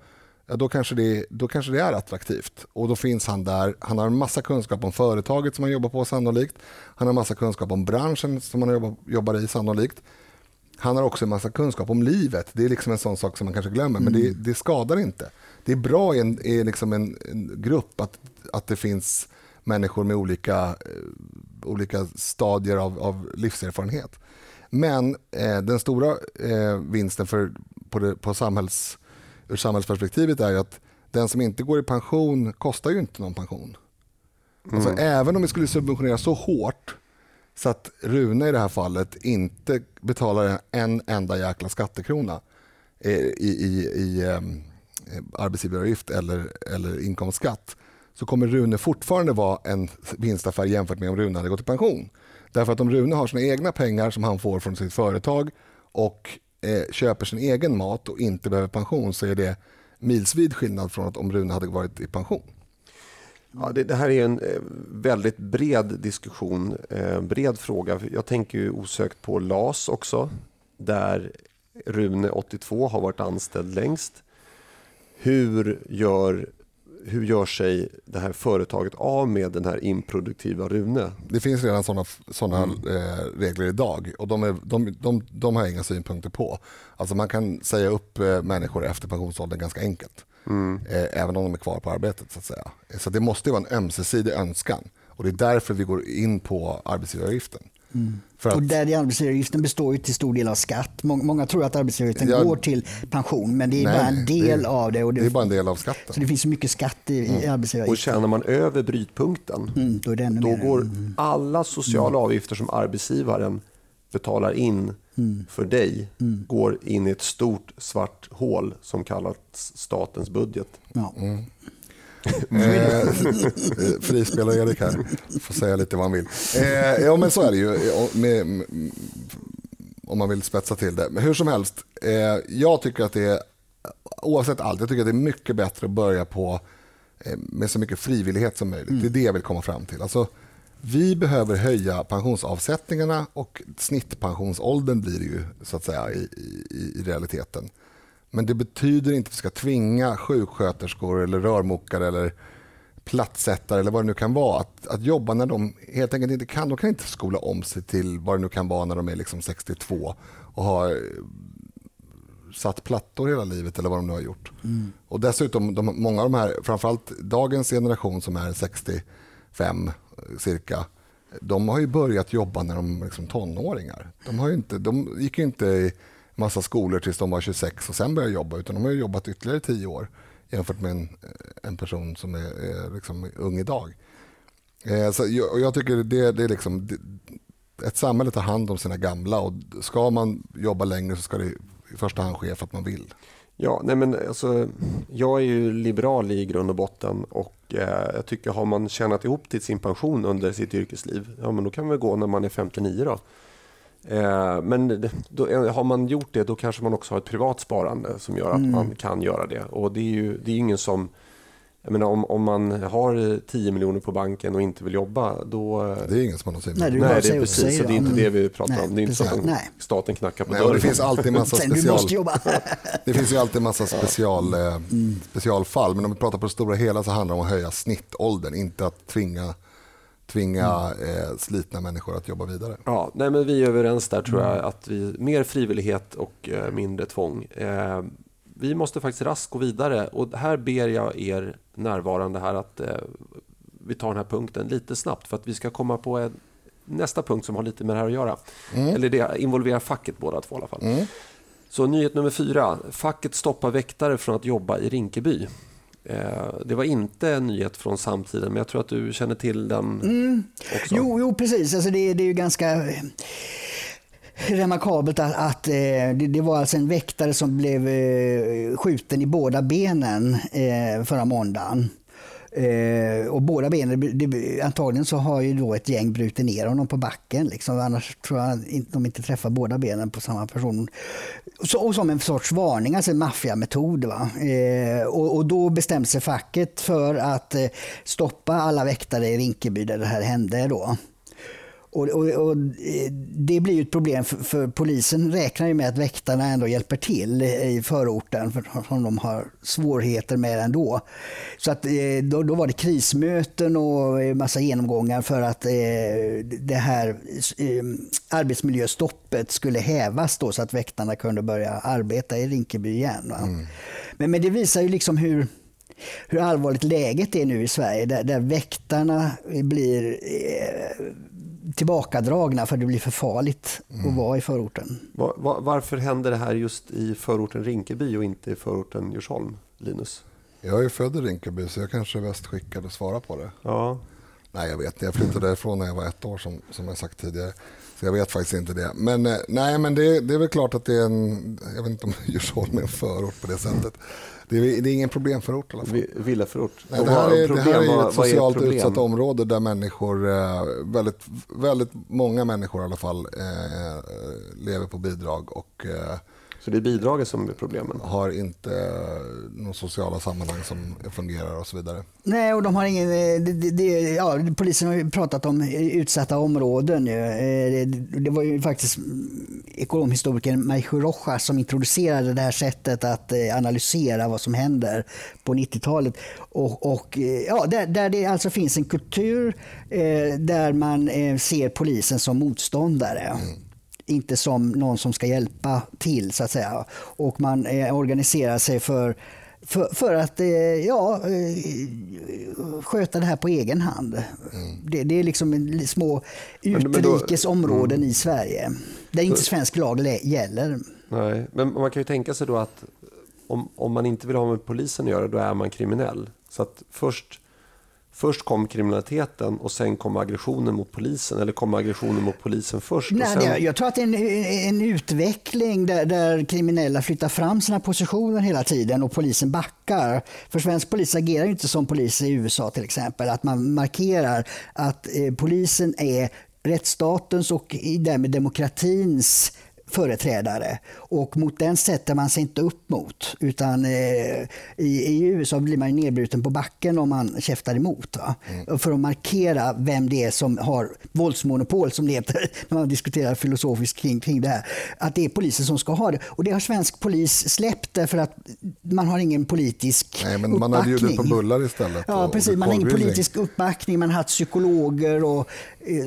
ja, då, kanske det, då kanske det är attraktivt. Och då finns han där. Han har en massa kunskap om företaget som han jobbar på sannolikt. Han har en massa kunskap om branschen som han jobbar, jobbar i sannolikt. Han har också en massa kunskap om livet. Det är liksom en sån sak som man kanske glömmer, mm. men det, det, skadar inte. Det är bra i en, i liksom en, en, grupp att, att det finns människor med olika, eh, olika stadier av, av livserfarenhet. Men eh, den stora eh, vinsten för, på, det, på samhälls, ur samhällsperspektivet är att den som inte går i pension kostar ju inte någon pension. Alltså, mm. Även om vi skulle subventionera så hårt så att Rune i det här fallet inte betalar en enda jäkla skattekrona i, i, i um, arbetsgivaravgift eller, eller inkomstskatt så kommer Rune fortfarande vara en vinstaffär jämfört med om Rune hade gått i pension. Därför att om Rune har sina egna pengar som han får från sitt företag och eh, köper sin egen mat och inte behöver pension så är det milsvid skillnad från att om Rune hade varit i pension. Ja, det, det, här är en eh, väldigt bred diskussion, eh, bred fråga. Jag tänker ju osökt på LAS också, där Rune, 82, har varit anställd längst. Hur gör, hur gör sig det här företaget av med den här improduktiva Rune? Det finns redan sådana såna, mm. eh, regler idag och de, är, de, de, de har jag inga synpunkter på. Alltså man kan säga upp eh, människor efter pensionsåldern ganska enkelt. Mm. Eh, även om de är kvar på arbetet. Så att säga. Så det måste vara en ömsesidig önskan. Och Det är därför vi går in på arbetsgivaravgiften. Mm. För att, och där arbetsgivaravgiften består ju till stor del av skatt. Många, tror att arbetsgivaravgiften ja, går till pension, men det är nej, bara en del det, av det. Och det, det, är bara en del av skatten. Så det finns mycket skatt i, mm. i arbetsgivaravgift. Och tjänar man över brytpunkten, mm, då, då går mm. alla sociala mm. avgifter som arbetsgivaren betalar in mm. för dig mm. går in i ett stort svart hål som kallas statens budget. Ja. Eh, frispelar Erik här, får säga lite vad han vill. Eh, ja men så är det ju, med, med, om man vill spetsa till det. Men hur som helst, eh, jag tycker att det är, oavsett allt, jag tycker att det är mycket bättre att börja på eh, med så mycket frivillighet som möjligt. Mm. Det är det jag vill komma fram till. Alltså, vi behöver höja pensionsavsättningarna och snittpensionsåldern blir det ju så att säga i, i, i realiteten. Men det betyder inte att vi ska tvinga sjuksköterskor eller rörmokare eller plattsättare eller vad det nu kan vara att, att jobba när de helt enkelt inte kan. De kan inte skola om sig till vad det nu kan vara när de är liksom 62 och har satt plattor hela livet eller vad de nu har gjort. Mm. Och dessutom, de, många av de här, framförallt dagens generation som är 65 cirka, de har ju börjat jobba när de är liksom tonåringar. De, har inte, de gick ju inte i massa skolor tills de var 26 och sen började jobba, utan de har jobbat ytterligare 10 år jämfört med en, eh, en person som är, är liksom ung idag. Eh, så jag, jag, tycker det, det är liksom, det, ett samhälle tar hand om sina gamla och ska man jobba längre så ska det i första hand ske för att man vill. Ja, nej men alltså, jag är ju liberal i grund och botten och eh, jag tycker har man tjänat ihop till sin pension under sitt yrkesliv, ja men då kan man väl gå när man är 59 då. Eh, men då, eh, har man gjort det då kanske man också har ett privat sparande som gör att mm. man kan göra det. Och det är ju det är ingen som jag menar, om, om man har 10 miljoner på banken och inte vill jobba, då... Det är ingen som har något Nej, det är, Nej, det är precis. Säga, så det är inte det vi pratar nej, om. Det är inte så att staten knackar på dörren. Det finns alltid massa special... det finns ju alltid massa special, eh, mm. specialfall. Men om vi pratar på det stora hela så handlar det om att höja snittåldern, inte att tvinga tvinga mm. eh, slitna människor att jobba vidare. Ja, nej, men vi är överens där tror jag. Att vi, Mer frivillighet och eh, mindre tvång. Eh, vi måste faktiskt raskt gå vidare och här ber jag er närvarande här att eh, vi tar den här punkten lite snabbt för att vi ska komma på en, nästa punkt som har lite med det här att göra. Mm. Eller det involverar facket båda två i alla fall. Mm. Så nyhet nummer fyra. Facket stoppar väktare från att jobba i Rinkeby. Eh, det var inte en nyhet från samtiden, men jag tror att du känner till den mm. också. Jo, jo precis. Alltså det, det är ju ganska remarkabelt att, att eh, det, var alltså en väktare som blev eh, skjuten i båda benen förra måndagen. Eh, och båda benen, det, antagligen så har ju då ett gäng brutit ner honom på backen. Liksom. Annars tror jag inte, de inte träffar båda benen på samma person. Så, och som en sorts varning, alltså en maffiametod. Eh, och, och, då bestämde sig facket för att eh, stoppa alla väktare i Rinkeby där det här hände. Då. Och, och, och, eh, det blir ju ett problem för, för, polisen räknar ju med att väktarna ändå hjälper till i förorten för som de har svårigheter med ändå. Så att, eh, då, då var det krismöten och massa genomgångar för att eh, det här arbetsmiljöstoppet skulle hävas då så att väktarna kunde börja arbeta i Rinkeby igen. Mm. Men, men det visar ju liksom hur hur allvarligt läget är nu i Sverige där, där väktarna blir eh, tillbakadragna för det blir för farligt mm. att vara i förorten. Var, var, varför händer det här just i förorten Rinkeby och inte i förorten Djursholm, Linus? Jag är född i Rinkeby så jag kanske är bäst skickad att svara på det. Ja. Nej, jag vet inte. Jag flyttade därifrån när jag var ett år som, som jag sagt tidigare. Så jag vet faktiskt inte det. Men, eh, nej, men det, det är väl klart att det är en... Jag vet inte om [laughs] Djursholm är en förort på det sättet. Det är, det är ingen problemförort i alla fall. Villaförort. Nej, det, här är, det här är ett socialt utsatt område där människor, eh, väldigt, väldigt många människor i alla fall, eh, lever på bidrag. och så det är bidraget som är problemen? Har inte några sociala sammanhang som fungerar och så vidare. Nej, och de har ingen... Det, det, ja, polisen har ju pratat om utsatta områden. Det, det var ju faktiskt ekonomhistorikern Maijo Rojas som introducerade det här sättet att analysera vad som händer på 90-talet. Och, och, ja, där, där det alltså finns en kultur där man ser polisen som motståndare. Mm inte som någon som ska hjälpa till så att säga. Och man eh, organiserar sig för för, för, att eh, ja, eh, sköta det här på egen hand. Mm. Det, det, är liksom små utrikes områden mm. i Sverige där inte svensk lag gäller. Nej, men man kan ju tänka sig då att om, om man inte vill ha med polisen att göra, då är man kriminell. Så att först, först kom kriminaliteten och sen kom aggressionen mot polisen. Eller kom aggressionen mot polisen först? Nej, sen... Jag tror att det är en, en utveckling där, där, kriminella flyttar fram sina positioner hela tiden och polisen backar. För svensk polis agerar inte som polis i USA till exempel. Att man markerar att eh, polisen är rättsstatens och därmed demokratins företrädare. Och mot den sätter man sig inte upp mot. Utan eh, i, i, USA blir man nedbruten på backen om man käftar emot. Mm. För att markera vem det är som har våldsmonopol, som det heter [laughs] när man diskuterar filosofiskt kring, kring det här. Att det är polisen som ska ha det. Och det har svensk polis släppt därför att man har ingen politisk Nej, men Man har bjudit på bullar istället. Ja, precis. Man har ingen politisk uppbackning. Man har haft psykologer och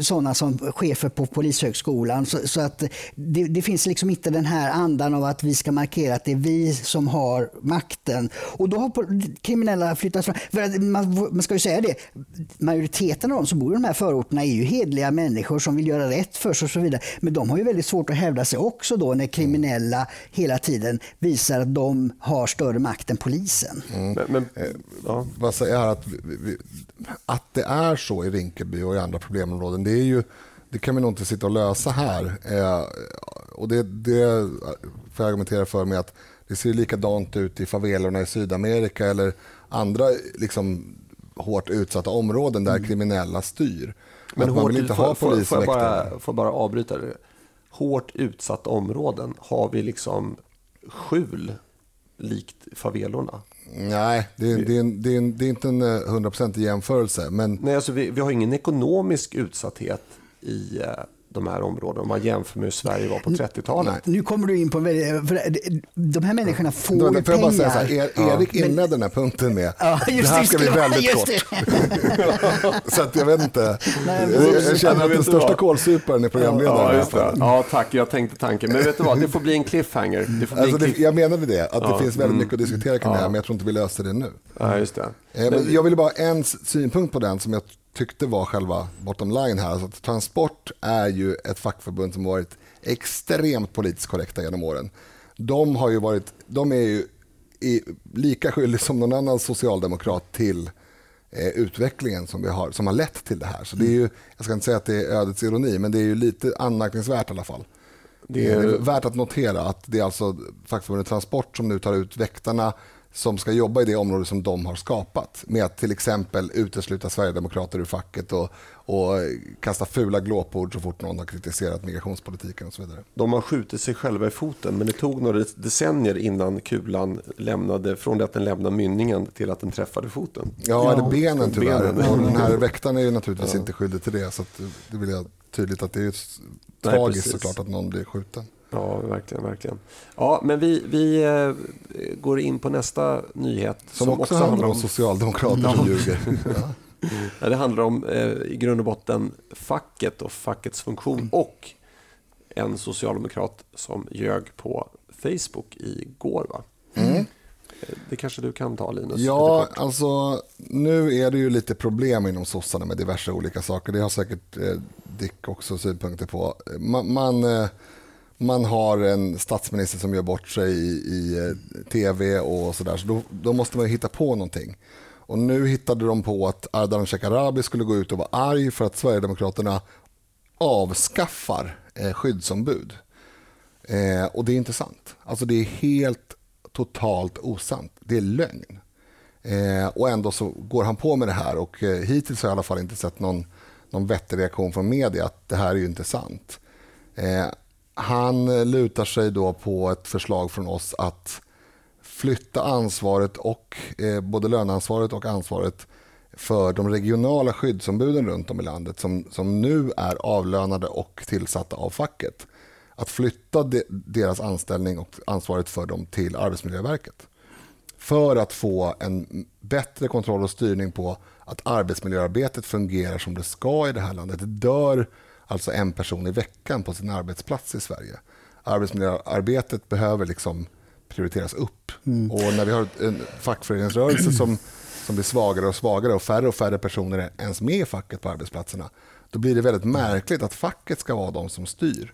sådana som chefer på Polishögskolan. Så, så att det, det finns liksom inte den här andan av att vi ska markera att det är vi som har makten. Och då har kriminella flyttats fram. Man, man ska ju säga det, majoriteten av de som bor i de här förorterna är ju hedliga människor som vill göra rätt för sig och så vidare. Men de har ju väldigt svårt att hävda sig också då när kriminella hela tiden visar att de har större makt än polisen. Mm. Men, men, eh, ja. Vad säger här att, vi, att det är så i Rinkeby och i andra problemområden, det är ju det kan vi nog inte sitta och lösa här. Eh, och det, det får jag argumentera för med att det ser likadant ut i favelorna i Sydamerika eller andra liksom, hårt utsatta områden där mm. kriminella styr. Men, Men man vill inte ha polis får, får, jag bara, får bara avbryta det. Hårt utsatta områden, har vi liksom skjul likt favelorna? Nej, det är, det är, det är, det är inte en eh, hundraprocentig jämförelse. Men... Nej, alltså vi, vi har ingen ekonomisk utsatthet i eh, de här områdena om man jämför med hur Sverige var på 30-talet. Nu kommer du in på för de här människorna får ju pengar. Bara säga så här, Erik ja. inledde den här punkten med ja, det här ska bli [laughs] väldigt kort. [laughs] så att jag vet inte. Nej, jag, jag känner att den största kålsuparen är programledaren. Ja, ja, tack. Jag tänkte tanken. Men vet du vad, det får bli en cliffhanger. Det får alltså, det, jag menade det, att det finns väldigt mm. mycket att diskutera kring det här, men jag tror inte vi löser det nu. Ja, just det. Eh, men jag vill bara en synpunkt på den som jag tyckte var själva bottom line här. Alltså att Transport är ju ett fackförbund som varit extremt politiskt korrekta genom åren. De, har ju varit, de är ju lika skyldiga som någon annan socialdemokrat till eh, utvecklingen som, vi har, som har lett till det här. Så det är ju, jag ska inte säga att det är ödets ironi, men det är ju lite anmärkningsvärt i alla fall. Det är, det är värt att notera att det är alltså fackförbundet Transport som nu tar ut väktarna som ska jobba i det område som de har skapat. Med att till exempel utesluta Sverigedemokrater ur facket och, och kasta fula glåpord så fort någon har kritiserat migrationspolitiken och så vidare. De har skjutit sig själva i foten men det tog några decennier innan kulan lämnade, från det att den lämnade mynningen till att den träffade foten. Ja, det benen tyvärr. Benen. Och den här väktaren är ju naturligtvis ja. inte skyldig till det så det vill jag tydligt att det är tragiskt såklart att någon blir skjuten. Ja, verkligen. verkligen. Ja, men vi, vi eh, går in på nästa nyhet. Som, som också, handlar om, socialdemokrater som ljuger. [laughs] ja. Det handlar om eh, i grund och botten facket och fackets funktion mm. och en socialdemokrat som ljög på Facebook igår. Va? Mm. Eh, det kanske du kan ta Linus? Ja, alltså nu är det ju lite problem inom sossarna med diverse olika saker. Det har säkert eh, Dick också synpunkter på. Man, man eh, man har en statsminister som gör bort sig i, i eh, tv och sådär. Så då, då, måste man hitta på någonting. Och nu hittade de på att Ardalan Shekarabi skulle gå ut och vara arg för att Sverigedemokraterna avskaffar eh, skyddsombud. Eh, och det är inte sant. Alltså det är helt totalt osant. Det är lögn. Eh, och ändå så går han på med det här och eh, hittills har jag i alla fall inte sett någon, någon vettig reaktion från media att det här är ju inte sant. Eh, han eh, lutar sig då på ett förslag från oss att flytta ansvaret och eh, både löneansvaret och ansvaret för de regionala skyddsombuden runt om i landet som, som nu är avlönade och tillsatta av facket. Att flytta de, deras anställning och ansvaret för dem till Arbetsmiljöverket. För att få en bättre kontroll och styrning på att arbetsmiljöarbetet fungerar som det ska i det här landet. Det dör alltså en person i veckan på sin arbetsplats i Sverige. Arbetsmiljöarbetet behöver liksom prioriteras upp. Mm. Och när vi har en fackföreningsrörelse som, som blir svagare och svagare och färre och färre personer är ens med i facket på arbetsplatserna, då blir det väldigt märkligt att facket ska vara de som styr.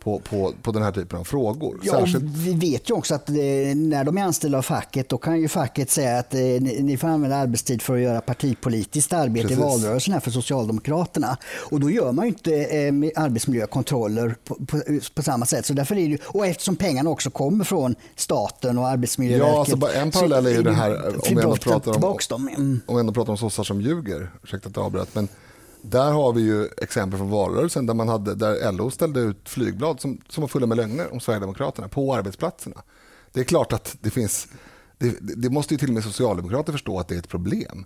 På, på, på den här typen av frågor. Ja, Särskilt... Vi vet ju också att eh, när de är anställda av facket då kan ju facket säga att eh, ni, får använda arbetstid för att göra partipolitiskt arbete Precis. i valrörelsen här för Socialdemokraterna. Och då gör man ju inte eh, arbetsmiljökontroller på, på, på, samma sätt. Så därför är det, och eftersom pengarna också kommer från staten och Arbetsmiljöverket. Ja, alltså en parallell är ju det här om vi ändå pratar om, mm. om, vi ändå pratar om sossar som ljuger. Ursäkta att jag avbröt. Men där har vi ju exempel från valrörelsen där, man hade, där LO ställde ut flygblad som, som var fulla med lögner om Sverigedemokraterna på arbetsplatserna. Det är klart att det finns... Det, det måste ju till och med socialdemokrater förstå att det är ett problem.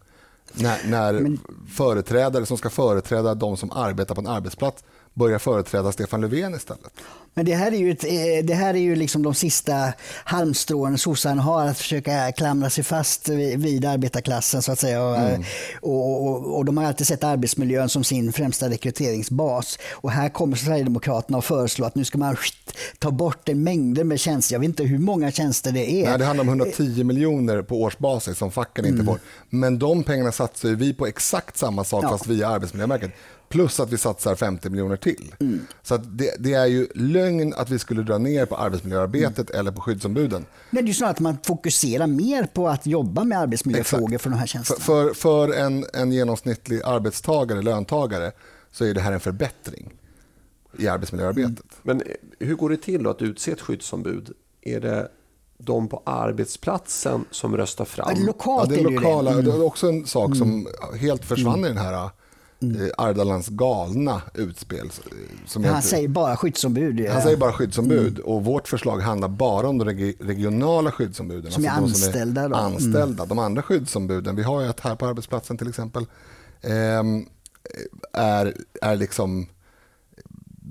När, när Men... företrädare som ska företräda de som arbetar på en arbetsplats börjar företräda Stefan Löfven istället. Men det här är ju, ett, eh, det här är ju liksom de sista halmstrån sossarna har att försöka klamra sig fast vid arbetarklassen så att säga. Mm. Och, och, och, de har alltid sett arbetsmiljön som sin främsta rekryteringsbas. Och här kommer Sverigedemokraterna och föreslår att nu ska man ta bort en mängder med tjänster. Jag vet inte hur många tjänster det är. Nej, det handlar om 110 miljoner på årsbasis som facken inte mm. får. Men de pengarna satsar vi på exakt samma sak ja. fast via Arbetsmiljöverket. Plus att vi satsar 50 miljoner till. Mm. Så det, det, är ju lögn att vi skulle dra ner på arbetsmiljöarbetet mm. eller på skyddsombuden. Men det är ju så att man fokuserar mer på att jobba med arbetsmiljöfrågor Exakt. för de här tjänsterna. För, för, för, en, en genomsnittlig arbetstagare, löntagare, så är det här en förbättring i arbetsmiljöarbetet. Mm. Men hur går det till då att utse ett skyddsombud? Är det de på arbetsplatsen som röstar fram? Ja, lokalt ja, det är lokala. Det, mm. det är också en sak som mm. helt försvann mm. i den här mm. Ardalans galna utspel. Som han säger bara skyddsombud. Ja. Han säger bara skyddsombud mm. och vårt förslag handlar bara om de regionala skyddsombuden. Som alltså är anställda. Som är anställda. Mm. De andra skyddsombuden, vi har ju ett här på arbetsplatsen till exempel, ehm, är, är liksom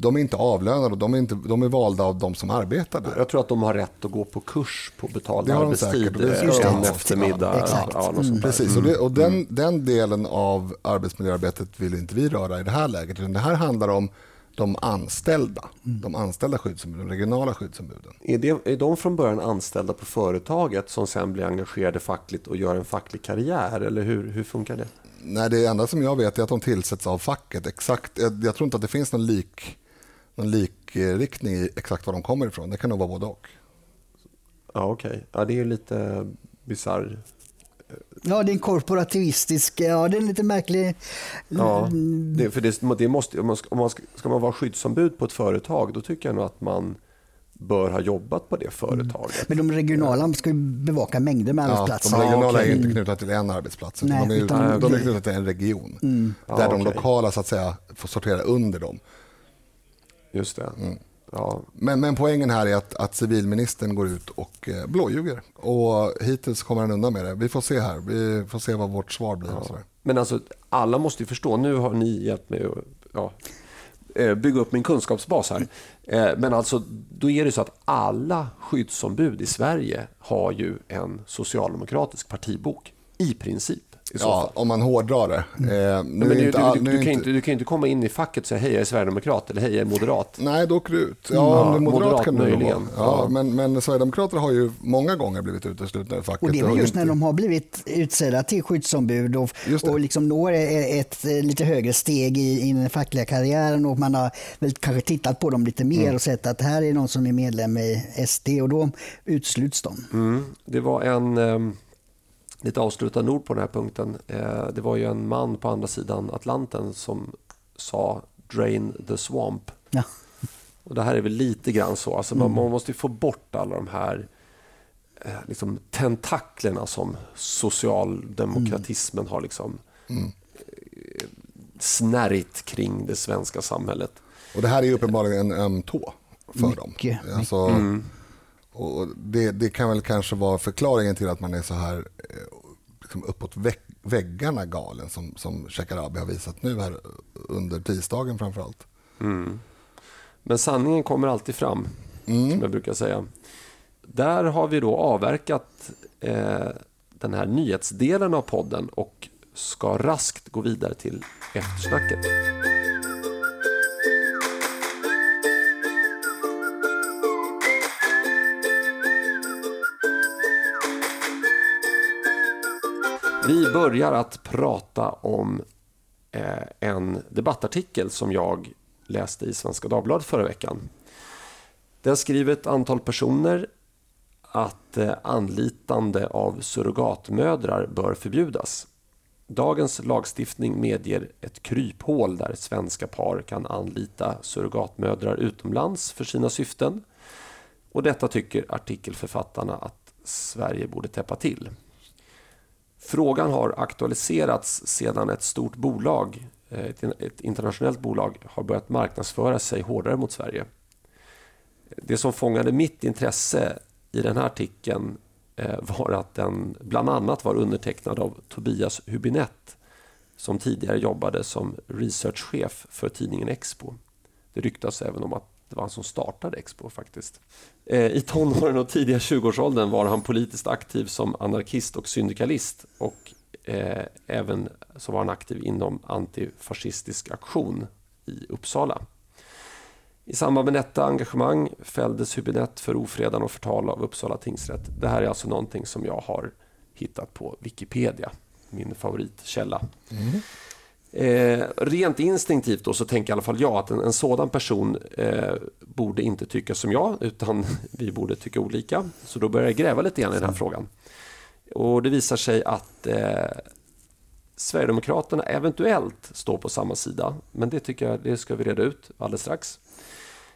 de är inte avlönade, de är, inte, de är valda av de som arbetar där. Jag tror att de har rätt att gå på kurs på betald arbetstid en eftermiddag. Ja, ja, mm. Precis, och, det, och den, mm. den delen av arbetsmiljöarbetet vill inte vi röra i det här läget. Det här handlar om de anställda, mm. de anställda skyddsombuden, de regionala skyddsombuden. Är, det, är de från början anställda på företaget som sen blir engagerade fackligt och gör en facklig karriär? Eller hur, hur funkar det? Nej, det enda som jag vet är att de tillsätts av facket. Exakt, jag, jag tror inte att det finns någon lik någon likriktning i exakt var de kommer ifrån. Det kan nog vara både och. Ja, okej. Okay. Ja, det är ju lite bisarr. Ja, det är en korporativistisk, ja det är lite märklig. Ja, det, för det, det måste, om man, ska, om man ska, ska man vara skyddsombud på ett företag, då tycker jag nog att man bör ha jobbat på det företaget. Mm. Men de regionala ska ju bevaka mängder med arbetsplatser. Ja, de regionala är inte knutna till en arbetsplats, Nej, de, är, utan, de är knutna till en region. Mm. Där de okay. lokala så att säga får sortera under dem. Just det. Mm. Ja. Men, men poängen här är att, att civilministern går ut och eh, blåljuger. Och hittills kommer han undan med det. Vi får se här. Vi får se vad vårt svar blir. Ja. Men alltså, alla måste ju förstå. Nu har ni hjälpt mig att ja, eh, bygga upp min kunskapsbas här. Eh, men alltså, då är det så att alla skyddsombud i Sverige har ju en socialdemokratisk partibok. I princip ja, om man hårdrar det. Eh, men du, inte, du, du, du, kan inte, du kan inte komma in i facket och säga hej jag är sverigedemokrat eller hej jag är moderat. Nej, då åker du ut. Ja, mm. om du är moderat, moderat kan du möjligen. Ja, ja. Men, men Sverigedemokrater har ju många gånger blivit uteslutna ur facket. Och det är väl just när de har blivit utsedda till skyddsombud och, och liksom når ett, ett lite högre steg i, i den fackliga karriären och man har väl kanske tittat på dem lite mer mm. och sett att här är någon som är medlem i SD och då utesluts de. Mm. Det var en... Lite avslutande ord på den här punkten. Eh, det var ju en man på andra sidan Atlanten som sa “drain the swamp”. Ja. Och det här är väl lite grann så. Alltså mm. man, måste få bort alla de här eh, liksom, tentaklerna som socialdemokratismen mm. har liksom, mm. Eh, snärjt kring det svenska samhället. Och det här är uppenbarligen en öm tå för mycket, dem. Alltså, mm. Och det, det, kan väl kanske vara förklaringen till att man är så här eh, liksom uppåt väggarna galen som, som Shekarabi har visat nu här under tisdagen framförallt. Mm. Men sanningen kommer alltid fram, mm. som jag brukar säga. Där har vi då avverkat eh, den här nyhetsdelen av podden och ska raskt gå vidare till eftersnacket. Vi börjar att prata om eh, en debattartikel som jag läste i Svenska Dagbladet förra veckan. Där skriver ett antal personer att eh, anlitande av surrogatmödrar bör förbjudas. Dagens lagstiftning medger ett kryphål där svenska par kan anlita surrogatmödrar utomlands för sina syften. Och detta tycker artikelförfattarna att Sverige borde täppa till. Frågan har aktualiserats sedan ett stort bolag, eh, ett internationellt bolag, har börjat marknadsföra sig hårdare mot Sverige. Det som fångade mitt intresse i den här artikeln eh, var att den bland annat var undertecknad av Tobias Hubinett som tidigare jobbade som researchchef för tidningen Expo. Det ryktas även om att det var han som startade Expo faktiskt. Eh, I tonåren och tidiga 20-årsåldern var han politiskt aktiv som anarkist och syndikalist och eh, även så var han aktiv inom antifascistisk aktion i Uppsala. I samband med detta engagemang fälldes Hübinette för ofredan och förtal av Uppsala tingsrätt. Det här är alltså någonting som jag har hittat på Wikipedia, min favoritkälla. Mm. Eh, rent instinktivt då så tänker i alla fall jag att en, en sådan person eh, borde inte tycka som jag utan [laughs] vi borde tycka olika. Så då börjar jag gräva lite grann i den här frågan. Och det visar sig att eh, Sverigedemokraterna eventuellt står på samma sida. Men det tycker jag det ska vi reda ut alldeles strax.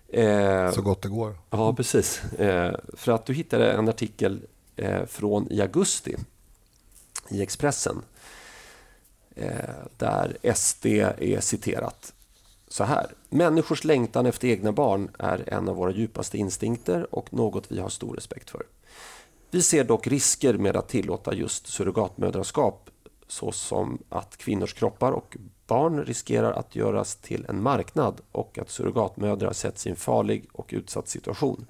Eh, så gott det går. Ja, precis. Eh, för att du hittade en artikel eh, från i augusti i Expressen Eh, där SD är citerat så här. Människors längtan efter egna barn är en av våra djupaste instinkter och något vi har stor respekt för. Vi ser dock risker med att tillåta just surrogatmödraskap såsom att kvinnors kroppar och barn riskerar att göras till en marknad och att surrogatmödrar sätts i en farlig och utsatt situation.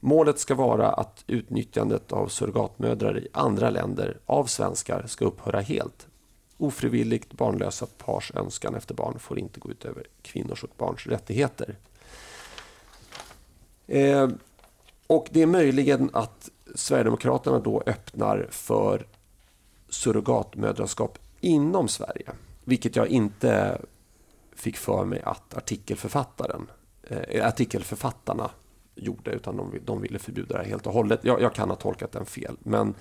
Målet ska vara att utnyttjandet av surrogatmödrar i andra länder av svenskar ska upphöra helt Ofrivilligt barnlösa pars önskan efter barn får inte gå ut över kvinnors och barns rättigheter. Eh, och det är möjligen att Sverigedemokraterna då öppnar för surrogatmödraskap inom Sverige. Vilket jag inte fick för mig att artikelförfattaren, eh, artikelförfattarna gjorde utan de, de ville förbjuda det helt och hållet. Jag, jag kan ha tolkat den fel. Men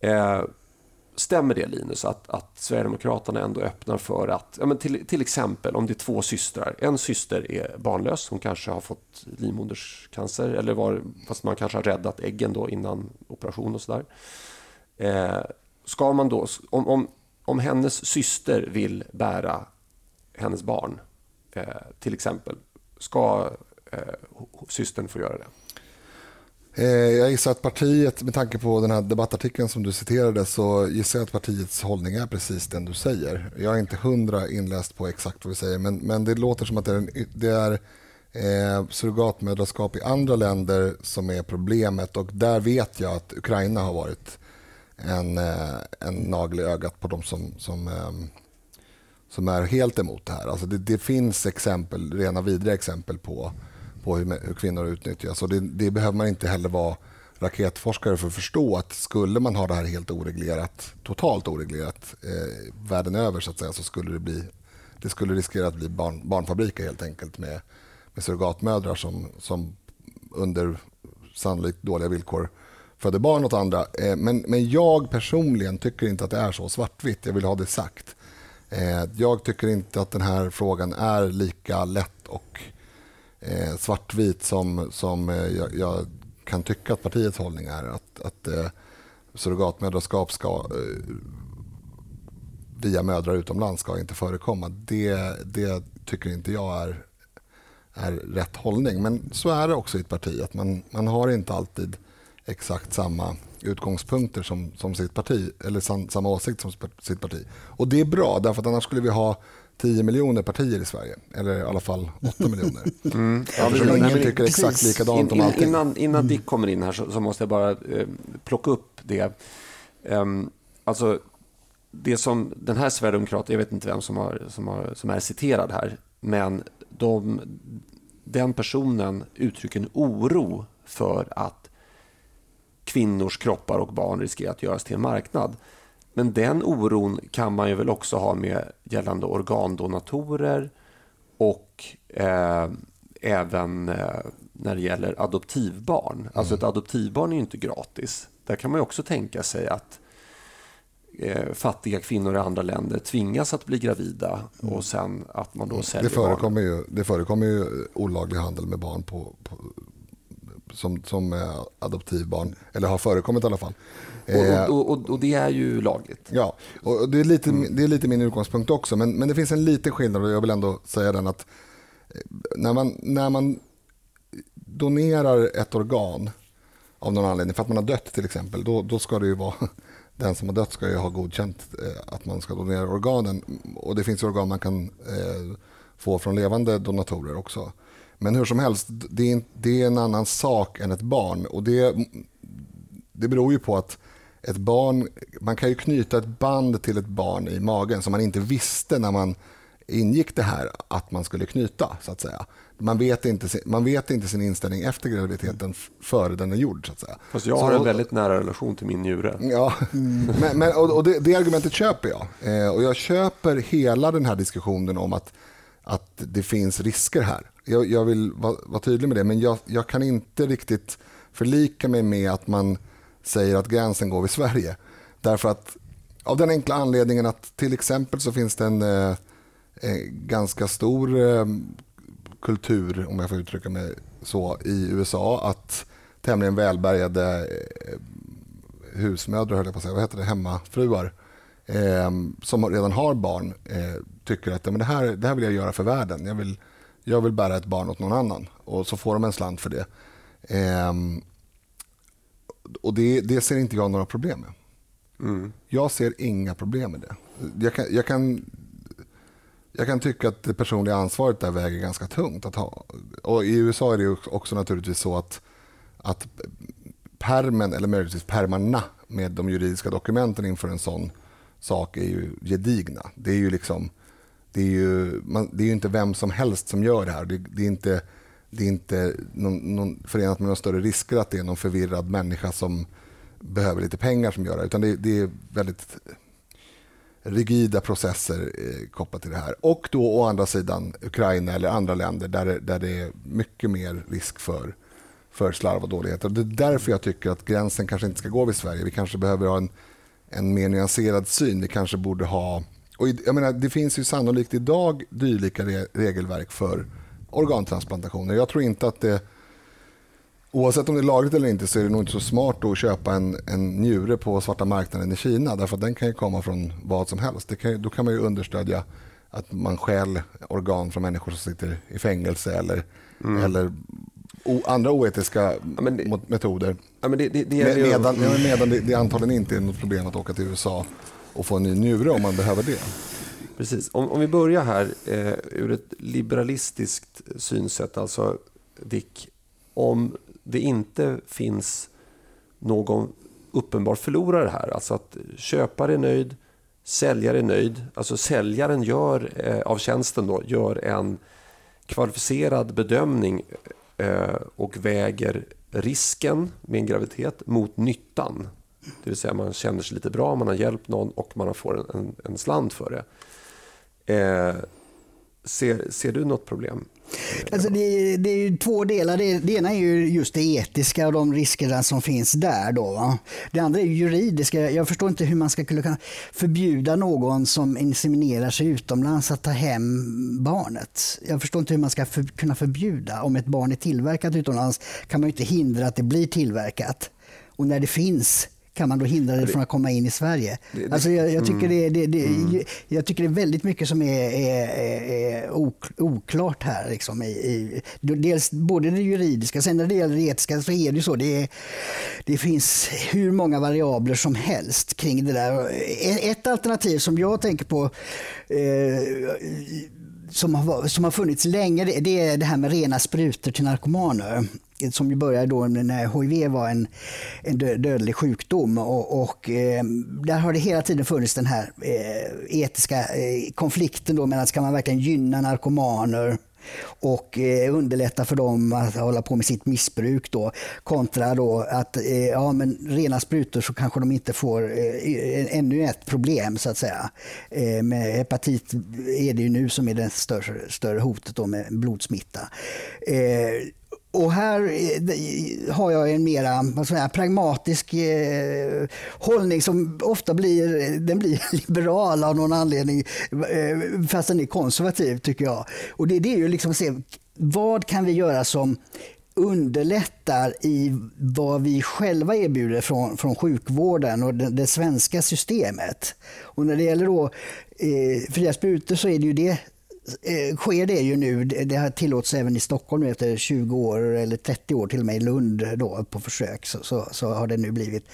eh, Stämmer det Linus, att, att Sverigedemokraterna ändå öppnar för att, ja, men till, till exempel om det är två systrar, en syster är barnlös, hon kanske har fått livmoderscancer, eller var, fast man kanske har räddat äggen då innan operation och sådär. Eh, ska man då, om, om, om hennes syster vill bära hennes barn, eh, till exempel, ska eh, systern få göra det? Eh, jag gissar att partiet, med tanke på den här debattartikeln som du citerade, så gissar jag att partiets hållning är precis den du säger. Jag är inte hundra inläst på exakt vad vi säger, men, men det låter som att det är, det är eh, surrogatmödraskap i andra länder som är problemet och där vet jag att Ukraina har varit en, eh, en nagel i ögat på de som, som, eh, som är helt emot det här. Alltså det, det finns exempel, rena vidriga exempel på på hur, hur kvinnor utnyttjas. Och det, det, behöver man inte heller vara raketforskare för att förstå att skulle man ha det här helt oreglerat, totalt oreglerat eh, världen över så att säga, så skulle det bli det skulle riskera att bli barn, barnfabriker helt enkelt med, med surrogatmödrar som, som under sannolikt dåliga villkor föder barn åt andra. Eh, men, men jag personligen tycker inte att det är så svartvitt. Jag vill ha det sagt. Eh, jag tycker inte att den här frågan är lika lätt och eh, svartvit som, som eh, jag, jag, kan tycka att partiets hållning är. Att, att eh, surrogatmödraskap ska eh, via mödrar utomlands ska inte förekomma. Det, det tycker inte jag är, är rätt hållning. Men så är det också i ett parti. att Man, man har inte alltid exakt samma utgångspunkter som, som sitt parti, eller sam, samma åsikt som sitt parti. Och det är bra, därför att annars skulle vi ha 10 miljoner partier i Sverige. Eller i alla fall 8 miljoner. [laughs] Mm. Ja, Eftersom ingen tycker exakt likadant om allting. Innan, innan Dick kommer in här så, så måste jag bara eh, plocka upp det. Um, alltså, det som den här sverigedemokraten, jag vet inte vem som, har, som, har, som är citerad här, men de, den personen uttrycker en oro för att kvinnors kroppar och barn riskerar att göras till en marknad. Men den oron kan man ju väl också ha med gällande organdonatorer och eh, även eh, när det gäller adoptivbarn. Alltså ett adoptivbarn är ju inte gratis. Där kan man ju också tänka sig att eh, fattiga kvinnor i andra länder tvingas att bli gravida och sen att man då säljer det förekommer barn. Ju, det förekommer ju olaglig handel med barn på, på som, som adoptivbarn, eller har förekommit i alla fall. Och, och, och, och, det är ju lagligt. Ja, och det är lite, det är lite min utgångspunkt också. Men, men det finns en liten skillnad och jag vill ändå säga den att eh, när man, när man donerar ett organ av någon anledning, för att man har dött till exempel, då, då ska det ju vara [laughs] den som har dött ska ju ha godkänt eh, att man ska donera organen. Och det finns organ man kan eh, få från levande donatorer också. Men hur som helst, det är, det är en annan sak än ett barn. Och det, det beror ju på att ett barn, man kan ju knyta ett band till ett barn i magen som man inte visste när man ingick det här att man skulle knyta. så att säga. Man vet inte, man vet inte sin inställning efter graviditeten före den är gjord. Så att säga. Fast jag har så, en väldigt nära relation till min njure. Ja, [laughs] men, men, och, och det, det, argumentet köper jag. Eh, och jag köper hela den här diskussionen om att, att det finns risker här. Jag, jag vill vara, vara, tydlig med det, men jag, jag kan inte riktigt förlika mig med att man säger att gränsen går vid Sverige. Därför att av den enkla anledningen att till exempel så finns det en, eh, eh ganska stor eh, kultur, om jag får uttrycka mig så, i USA att tämligen välbärgade eh, husmödrar, höll jag på att säga, vad heter det, hemmafruar eh, som redan har barn eh, tycker att men det, här, det här vill jag göra för världen. Jag vill, jag vill bära ett barn åt någon annan och så får de en slant för det. Eh, och det, det, ser inte jag några problem med. Mm. Jag ser inga problem med det. Jag kan, jag, kan, jag kan tycka att det personliga ansvaret där väger ganska tungt att ha. Och I USA är det också naturligtvis så att, att permen, eller möjligtvis permarna med de juridiska dokumenten inför en sån sak är ju gedigna. Det är ju liksom det är ju, man, det är ju inte vem som helst som gör det här. Det, det är inte det är inte någon, någon, förenat med några större risker att det är någon förvirrad människa som behöver lite pengar som gör det. Utan det, det är väldigt rigida processer eh, kopplat till det här. Och då å andra sidan Ukraina eller andra länder där det, där det är mycket mer risk för, för slarv och dåligheter. Det är därför jag tycker att gränsen kanske inte ska gå vid Sverige. Vi kanske behöver ha en, en mer nyanserad syn. Vi kanske borde ha... Och jag menar, det finns ju sannolikt idag dylika re, regelverk för organtransplantationer. Jag tror inte att det, oavsett om det är lagligt eller inte, så är det nog inte så smart att köpa en, en njure på svarta marknaden i Kina. Därför att den kan ju komma från vad som helst. Det kan, då kan man ju understödja att man stjäl organ från människor som sitter i fängelse eller, mm. eller o, andra oetiska ja, det, metoder. Ja, det, det, Med, medan, medan det, det antagligen inte är något problem att åka till USA och få en ny njure om man behöver det. Precis. Om, om vi börjar här eh, ur ett liberalistiskt synsätt, alltså Dick, om det inte finns någon uppenbar förlorare här, alltså att köpare är nöjd, säljare är nöjd, alltså säljaren gör, eh, av tjänsten då, gör en kvalificerad bedömning eh, och väger risken med en graviditet mot nyttan. Det vill säga man känner sig lite bra, man har hjälpt någon och man får en, en, slant för det. Eh, ser, ser du något problem? Alltså det, det, är ju två delar. Det, det, ena är ju just det etiska och de riskerna som finns där. Då, va? Det andra är juridiska. Jag förstår inte hur man ska kunna förbjuda någon som inseminerar sig utomlands att ta hem barnet. Jag förstår inte hur man ska för, kunna förbjuda. Om ett barn är tillverkat utomlands kan man ju inte hindra att det blir tillverkat. Och när det finns kan man då hindra det från att komma in i Sverige? Alltså jag, jag tycker det, det, det mm. jag tycker det är väldigt mycket som är, är, är oklart här. Liksom, i, i, dels både det juridiska, sen när det gäller det etiska så är det så. Det, det finns hur många variabler som helst kring det där. Ett alternativ som jag tänker på eh, som har, som har funnits länge, det är det här med rena sprutor till narkomaner som ju började då när HIV var en, en dödlig sjukdom. Och, och eh, där har det hela tiden funnits den här eh, etiska eh, konflikten då mellan ska man verkligen gynna narkomaner och eh, underlätta för dem att hålla på med sitt missbruk då, kontra då att eh, ja, men rena sprutor så kanske de inte får eh, e-, ännu ett problem så att säga. Eh, med hepatit är det ju nu som är det större, större hotet då med blodsmitta. Eh, och här eh, har jag en mera säga, pragmatisk eh, hållning som ofta blir, den blir [laughs] liberal av någon anledning, eh, fast den är konservativ tycker jag. Och det, det är ju liksom att se vad kan vi göra som underlättar i vad vi själva erbjuder från, från sjukvården och det, det svenska systemet. Och när det gäller då, eh, fria sprutor så är det ju det Eh, sker det ju nu. Det har tillåts även i Stockholm nu efter 20 år eller 30 år till och med i Lund då, på försök så, så, så har det nu blivit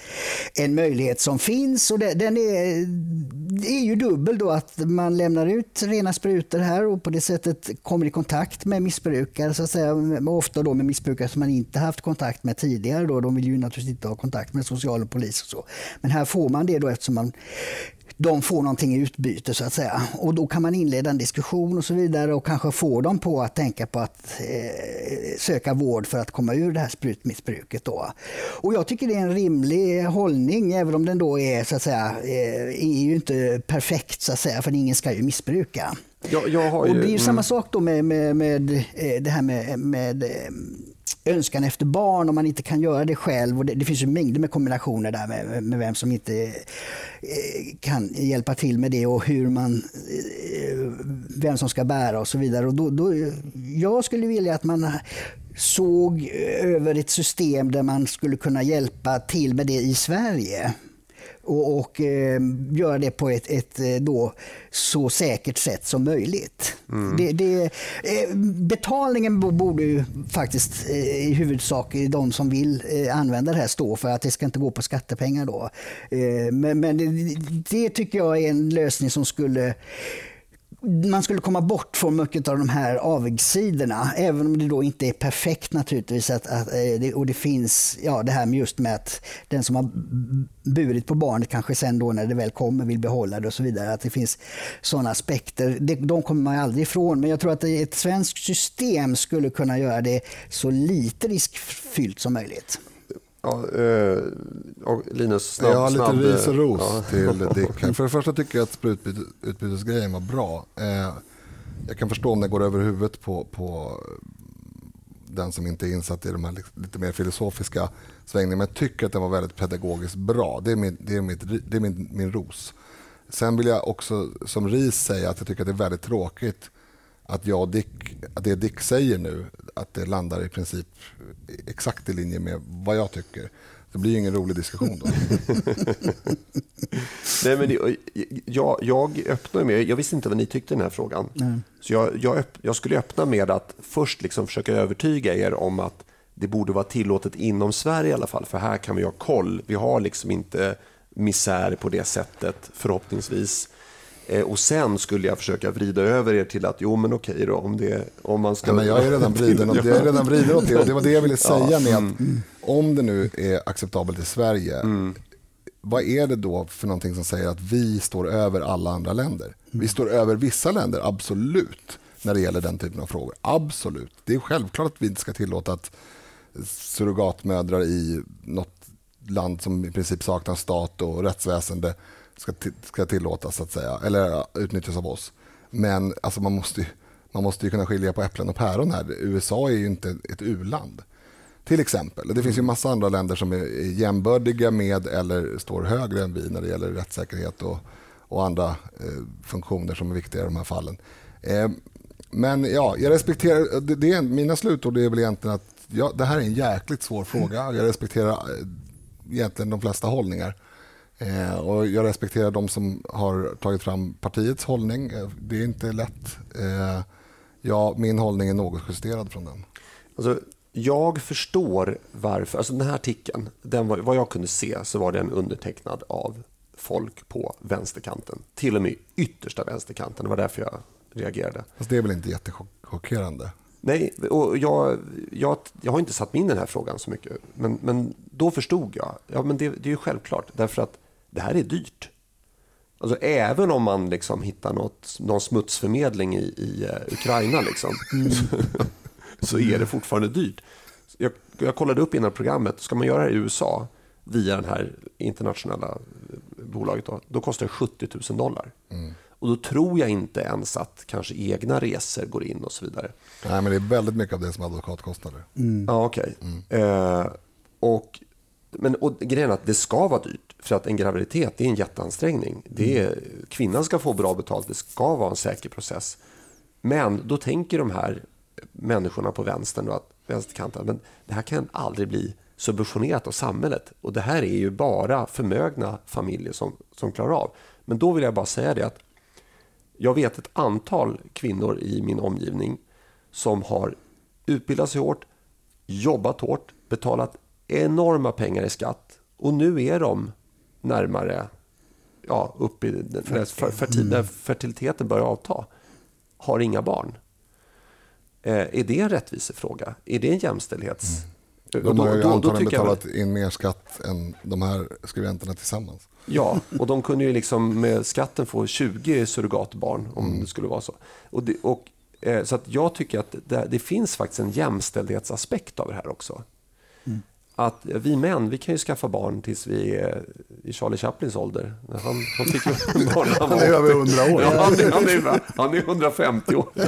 en möjlighet som finns och det, den är, det är ju dubbel då att man lämnar ut rena sprutor här och på det sättet kommer i kontakt med missbrukare så att säga. Ofta då med missbrukare som man inte haft kontakt med tidigare då. De vill ju naturligtvis inte ha kontakt med social och polis och så. Men här får man det då eftersom man de får någonting i utbyte så att säga. Och då kan man inleda en diskussion och så vidare och kanske få dem på att tänka på att eh, söka vård för att komma ur det här sprutmissbruket. Då. Och jag tycker det är en rimlig hållning även om den då är så att säga eh, är ju inte perfekt så att säga för ingen ska ju missbruka. Jag, jag och det är ju mm. samma sak då med, med, med eh, det här med, med önskan efter barn om man inte kan göra det själv. Och det, det finns ju mängder med kombinationer där med, med vem som inte eh, kan hjälpa till med det och hur man, eh, vem som ska bära och så vidare. Och då, då, jag skulle vilja att man såg över ett system där man skulle kunna hjälpa till med det i Sverige och, och eh, göra det på ett, ett eh, då, så säkert sätt som möjligt. Mm. Det, det, eh, betalningen borde ju faktiskt eh, i huvudsak de som vill eh, använda det här stå för att det ska inte gå på skattepengar. Då. Eh, men, men det, det tycker jag är en lösning som skulle man skulle komma bort från mycket av de här avigsidorna, även om det då inte är perfekt naturligtvis. Att, att, eh, och det finns ja, det här med just med att den som har burit på barnet kanske sen då när det väl kommer vill behålla det och så vidare. Att det finns sådana aspekter. Det, de kommer man aldrig ifrån. Men jag tror att ett svenskt system skulle kunna göra det så lite riskfyllt som möjligt. Ja, eh, och Linus, snabb, Jag har lite snabb, ris och ros ja. till [laughs] Dick. För det första tycker jag att sprututbytesgrejen var bra. Eh, jag kan förstå om det går över huvudet på, på den som inte är insatt i de här lite mer filosofiska svängningarna. Men jag tycker att den var väldigt pedagogiskt bra. Det är, min, det är, mitt, det är min, min ros. Sen vill jag också som ris säga att jag tycker att det är väldigt tråkigt att jag Dick, att det Dick säger nu, att det landar i princip exakt i linje med vad jag tycker. Det blir ju ingen rolig diskussion då. [laughs] Nej, men det, jag, jag öppnar med, jag visste inte vad ni tyckte i den här frågan. Mm. Så jag, jag, jag, skulle öppna med att först liksom försöka övertyga er om att det borde vara tillåtet inom Sverige i alla fall, för här kan vi ha koll. Vi har liksom inte misär på det sättet, förhoppningsvis. Eh, och sen skulle jag försöka vrida över er till att, jo men okej då, om, det, om man ska... Ja, men jag är redan vriden, jag är redan vriden åt det. Det var det jag ville [laughs] säga ja, med att mm. om det nu är acceptabelt i Sverige, mm. vad är det då för någonting som säger att vi står över alla andra länder? Mm. Vi står över vissa länder, absolut, när det gäller den typen av frågor. Absolut. Det är självklart att vi inte ska tillåta att surrogatmödrar i något land som i princip saknar stat och rättsväsende ska, ska tillåtas, så att säga, eller utnyttjas av oss. Men alltså, man, måste, man måste ju kunna skilja på äpplen och päron här. USA är ju inte ett u-land. Till exempel. Det finns ju massa andra länder som är jämbördiga med eller står högre än vi när det gäller rättssäkerhet och, och andra eh, funktioner som är viktiga i de här fallen. Eh, men ja, jag respekterar, det, det är, mina slutord är väl egentligen att ja, det här är en jäkligt svår fråga. Jag respekterar eh, egentligen de flesta hållningar. Eh, och jag respekterar de som har tagit fram partiets hållning. Eh, det är inte lätt. Eh, ja, min hållning är något justerad från den. Alltså, jag förstår varför. Alltså den här artikeln, den var, vad jag kunde se så var den undertecknad av folk på vänsterkanten. Till och med yttersta vänsterkanten. Det var därför jag reagerade. Fast det är väl inte jättechockerande? Nej, och jag, jag, jag har inte satt mig in i den här frågan så mycket. Men, men då förstod jag. Ja, men det, det är ju självklart. Därför att det här är dyrt. Alltså, även om man liksom hittar något, någon smutsförmedling i, i uh, Ukraina liksom, mm. [laughs] så är det fortfarande dyrt. Jag, jag kollade upp innan programmet, ska man göra det i USA via det här internationella bolaget, då, då kostar det 70 000 dollar. Mm. Och då tror jag inte ens att kanske egna resor går in och så vidare. Nej, men det är väldigt mycket av det som advokatkostnader. Mm. Ja, okej. Okay. Mm. Eh, och, men och grejen är att det ska vara dyrt. För att en graviditet är en jätteansträngning. Det är, kvinnan ska få bra betalt, det ska vara en säker process. Men då tänker de här människorna på vänstern, då, att, vänsterkanten, men det här kan aldrig bli subventionerat av samhället. Och det här är ju bara förmögna familjer som, som klarar av. Men då vill jag bara säga det att jag vet ett antal kvinnor i min omgivning som har utbildat sig hårt, jobbat hårt, betalat enorma pengar i skatt och nu är de närmare, ja, upp i när, fertil, när fertiliteten börjar avta, har inga barn. Eh, är det en rättvisefråga? Är det en jämställdhets... Mm. De har ju då, antagligen betalat jag... in mer skatt än de här skribenterna tillsammans. Ja, [laughs] och de kunde ju liksom med skatten få 20 surrogatbarn om mm. det skulle vara så. Och, det, och eh, så att jag tycker att det, det, finns faktiskt en jämställdhetsaspekt av det här också att vi män, vi kan ju skaffa barn tills vi är i Charlie Chaplins ålder. Han, han fick [laughs] barn han, han är över 100 år. Ja, han, är, han, är, han är 150 år. Ja.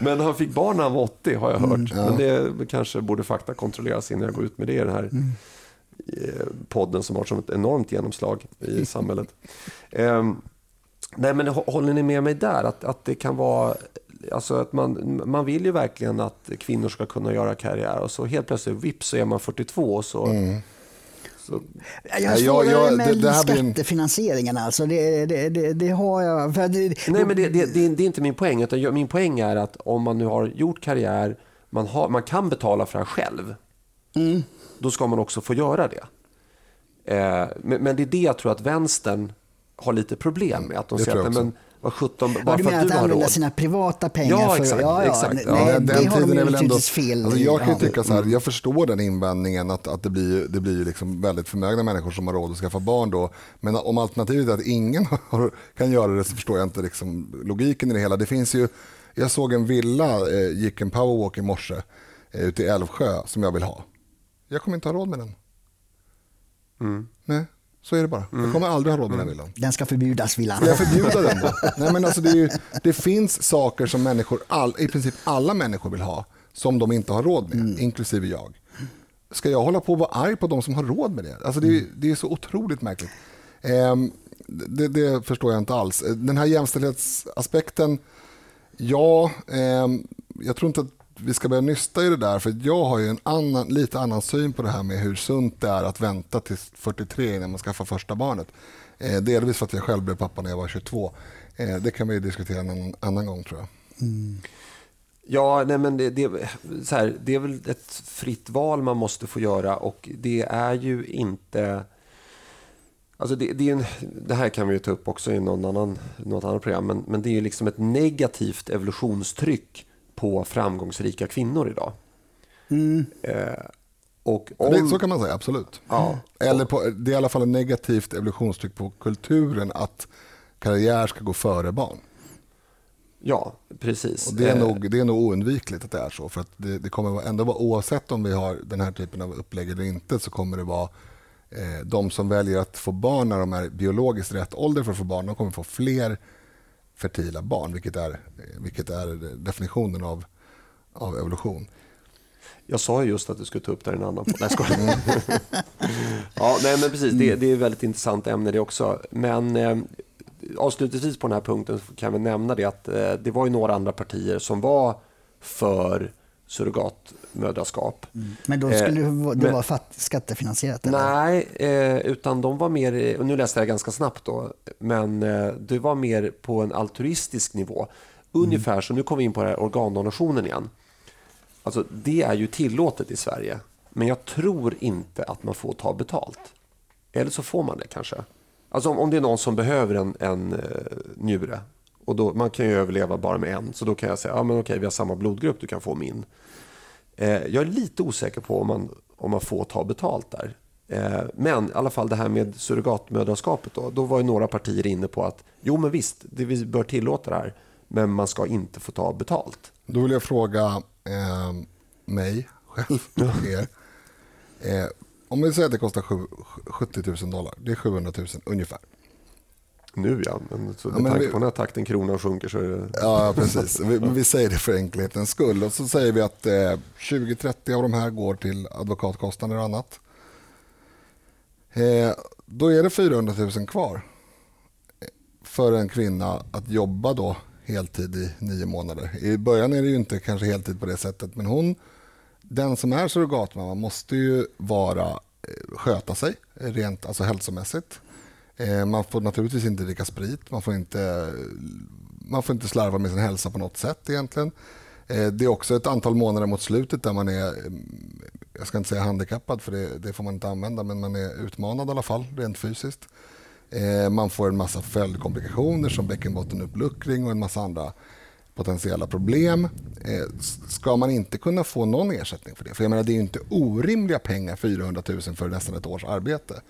Men han fick barn när han var 80 har jag hört. Mm, ja. Men det kanske borde fakta kontrolleras innan jag går ut med det i den här mm. Eh, podden som har som ett enormt genomslag i samhället. Um, nej, men håller ni med mig där? Att, att det kan vara alltså att man, man vill ju verkligen att kvinnor ska kunna göra karriär och så helt plötsligt vips så är man 42 och så mm. Så. Jag har svårare med det, skattefinansieringen. Alltså. Det, det, det, det, har jag. För det, Nej, men det, det, är inte min poäng. Utan min poäng är att om man nu har gjort karriär, man, har, man kan betala för det själv. Mm. Då ska man också få göra det. Eh, men, men, det är det jag tror att vänstern har lite problem med. Att de säger att men, vad 17, bara ja, du menar att, att använda sina privata pengar? Ja, för, exakt. Ja, ja. exakt. Ja. Nej, den det tiden de är väl ändå, fel. Alltså jag kan tycka så här, jag förstår den invändningen att, att det blir, det blir liksom väldigt förmögna människor som har råd att skaffa barn då. Men om alternativet är att ingen [laughs] har, kan göra det så förstår jag inte liksom logiken i det hela. Det finns ju, jag såg en villa, eh, gick en powerwalk i morse eh, ute i Älvsjö som jag vill ha. Jag kommer inte ha råd med den. Mm. Nej. Så är det bara. Mm. Jag kommer aldrig ha råd med den villan. Den ska förbjudas villan. Ska jag förbjuda den då? Nej, men alltså det, ju, det finns saker som människor, all, i princip alla människor vill ha, som de inte har råd med, mm. inklusive jag. Ska jag hålla på och vara arg på de som har råd med det? Alltså det, mm. det är så otroligt märkligt. Eh, det, det, förstår jag inte alls. Den här jämställdhetsaspekten, ja, eh, jag tror inte att vi ska börja nysta i det där, för jag har ju en annan, lite annan syn på det här med hur sunt det är att vänta till 43 innan man skaffar första barnet. Eh, delvis för att jag själv blev pappa när jag var 22. Eh, det kan vi diskutera en annan, annan gång tror jag. Mm. Ja, nej men det, det, så här, det är väl ett fritt val man måste få göra och det är ju inte... Alltså det, det, en, det här kan vi ju ta upp också i någon annan, något annat program, men, men det är ju liksom ett negativt evolutionstryck på framgångsrika kvinnor idag. Mm. Eh, och om... det, så kan man säga, absolut. Ja. Eller på, det är i alla fall ett negativt evolutionstryck på kulturen att karriär ska gå före barn. Ja, precis. Och det, är eh. nog, det är nog oundvikligt att det är så. För att det, det kommer ändå vara, oavsett om vi har den här typen av upplägg eller inte, så kommer det vara eh, de som väljer att få barn när de är biologiskt rätt ålder för att få barn, de kommer få fler fertila barn, vilket är, vilket är definitionen av, av evolution. Jag sa just att du skulle ta upp det i en annan Nej, mm. [laughs] ja, nej, men precis. Det, det är ett väldigt intressant ämne det också. Men eh, avslutningsvis på den här punkten kan vi nämna det att eh, det var ju några andra partier som var för surrogatmödraskap. Mm. Men då skulle eh, det vara skattefinansierat? Eller? Nej, eh, utan de var mer, och nu läste jag ganska snabbt då, men eh, det var mer på en altruistisk nivå. Ungefär mm. så, nu kommer vi in på det här organdonationen igen. Alltså, det är ju tillåtet i Sverige, men jag tror inte att man får ta betalt. Eller så får man det kanske. Alltså om, om det är någon som behöver en, en uh, njure och då, man kan ju överleva bara med en. Så då kan jag säga, ja men okej vi har samma blodgrupp, du kan få min. Eh, jag är lite osäker på om man, om man får ta betalt där. Eh, men i alla fall det här med surrogatmödraskapet då. Då var ju några partier inne på att jo men visst, det, vi bör tillåta det här. Men man ska inte få ta betalt. Då vill jag fråga eh, mig själv [laughs] er. Eh, om vi säger att det kostar 70 000 dollar, det är 700 000 ungefär. Nu ja, men så med ja, tanke vi... på den här takten kronan sjunker så är det... Ja, precis. Vi, vi säger det för enkelhetens skull. Och så säger vi att eh, 20-30 av de här går till advokatkostnader och annat. Eh, då är det 400 000 kvar för en kvinna att jobba då heltid i nio månader. I början är det ju inte kanske heltid på det sättet, men hon, den som är surrogatmamma måste ju vara, eh, sköta sig rent alltså hälsomässigt. Eh, man får naturligtvis inte dricka sprit, man får inte, man får inte slarva med sin hälsa på något sätt egentligen. Eh, det är också ett antal månader mot slutet där man är, eh, jag ska inte säga handikappad för det, det får man inte använda, men man är utmanad i alla fall rent fysiskt. Man får en massa följdkomplikationer som bäckenbottenuppluckring och en massa andra potentiella problem. Ska man inte kunna få någon ersättning för det? För jag menar, det är inte orimliga pengar, 400 000 för nästan ett års arbete.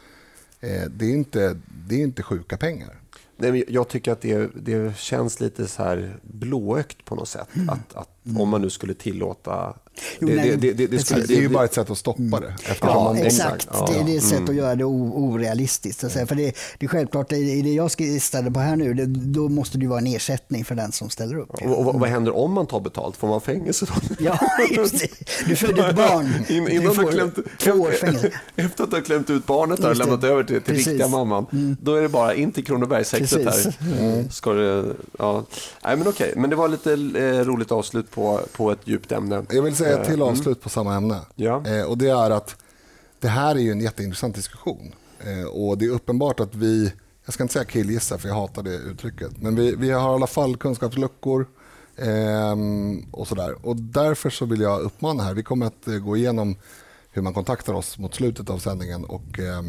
Det är inte, det är inte sjuka pengar. Nej, jag tycker att det, det känns lite så här blåögt på något sätt. Mm. Att, att om man nu skulle tillåta Jo, det, nej, det, det, det, skulle, det, är ju bara ett sätt att stoppa mm. det. Ja, man, exakt. Ja, det, det är ett sätt mm. att göra det orealistiskt. Säga. För det, det är självklart, i det jag skissade på här nu, det, då måste det vara en ersättning för den som ställer upp. Och, och, vad händer om man tar betalt? Får man fängelse då? [laughs] Ja, just det. Du födde ett barn. [laughs] In, innan du får klämt, två års fängelse. [laughs] Efter att du har klämt ut barnet och lämnat över till, till riktiga mamman, mm. då är det bara in till Kronobergshäktet här. Mm. Ska det, ja. Nej, men okej, men det var lite eh, roligt avslut på, på ett djupt ämne. Jag vill säga till avslut mm. på samma ämne. Ja. Eh, och det är att det här är ju en jätteintressant diskussion. Eh, och det är uppenbart att vi, jag ska inte säga killgissa för jag hatar det uttrycket, men vi, vi har i alla fall kunskapsluckor eh, och sådär. Och därför så vill jag uppmana här, vi kommer att eh, gå igenom hur man kontaktar oss mot slutet av sändningen. Och, eh,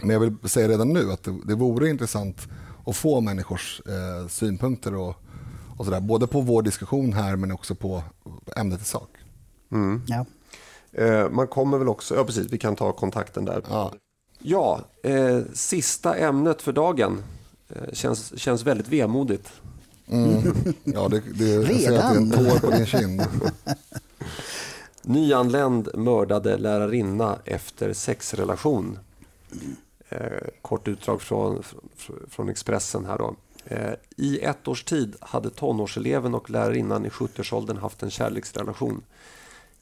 men jag vill säga redan nu att det, det vore intressant att få människors eh, synpunkter och, och sådär, både på vår diskussion här men också på ämnet i sak. Mm. Ja. Eh, man kommer väl också, ja precis, vi kan ta kontakten där. Ja, ja eh, sista ämnet för dagen eh, känns, känns väldigt vemodigt. Mm. Ja, det, det, jag ser att det är en tår på din kind. [laughs] Nyanländ mördade lärarinna efter sexrelation. Eh, kort utdrag från, från Expressen här då. Eh, I ett års tid hade tonårseleven och lärarinnan i 70-årsåldern haft en kärleksrelation.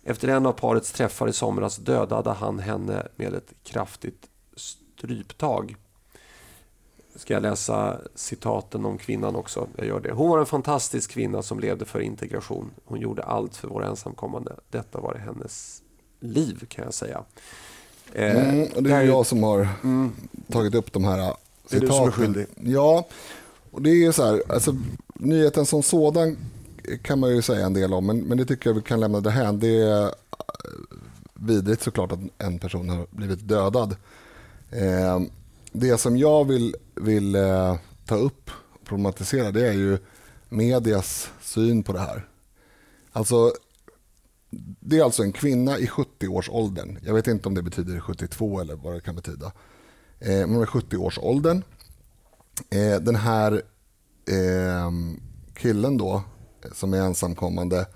Efter en av parets träffar i somras dödade han henne med ett kraftigt stryptag. Ska jag läsa citaten om kvinnan också? Jag gör det. Hon var en fantastisk kvinna som levde för integration. Hon gjorde allt för våra ensamkommande. Detta var hennes liv kan jag säga. Eh, mm, det är jag som har mm, tagit upp de här citaten. Det är du som är skyldig. Ja, och det är så här, alltså, nyheten som sådan kan man ju säga en del om, men, men det tycker jag vi kan lämna det här. Det är eh, vidrigt såklart att en person har blivit dödad. Eh, det som jag vill, vill eh, ta upp och problematisera det är ju medias syn på det här. Alltså, det är alltså en kvinna i 70-årsåldern. Jag vet inte om det betyder 72 eller vad det kan betyda. Eh, men hon är 70-årsåldern. Eh, den här eh, killen då som är ensamkommande,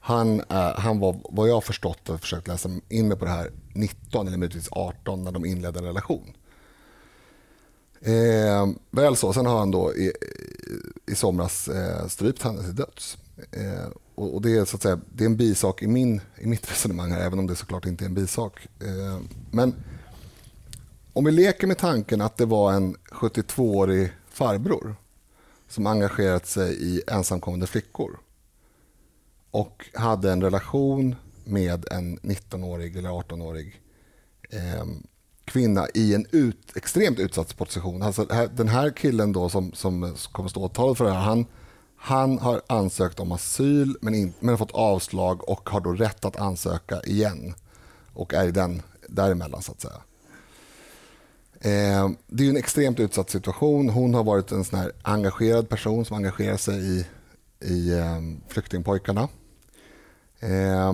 han, är, han var vad jag har förstått och försökt läsa in mig på det här 19 eller möjligtvis 18 när de inledde en relation. Eh, väl så, sen har han då i, i somras eh, strypt henne till döds. Eh, och, och, det, är, så att säga, det är en bisak i, min, i mitt [laughs] resonemang här, även om det såklart inte är en bisak. Eh, men om vi leker med tanken att det var en 72-årig farbror som engagerat sig i ensamkommande flickor och hade en relation med en 19-årig eller 18-årig eh, kvinna i en ut, extremt utsatt position. Alltså, den här killen då som, som kommer stå åtalad för det här, han, han har ansökt om asyl men, in, men har fått avslag och har då rätt att ansöka igen och är i den däremellan så att säga. Eh, det är en extremt utsatt situation. Hon har varit en sån här engagerad person som engagerar sig i, i eh, flyktingpojkarna. Eh,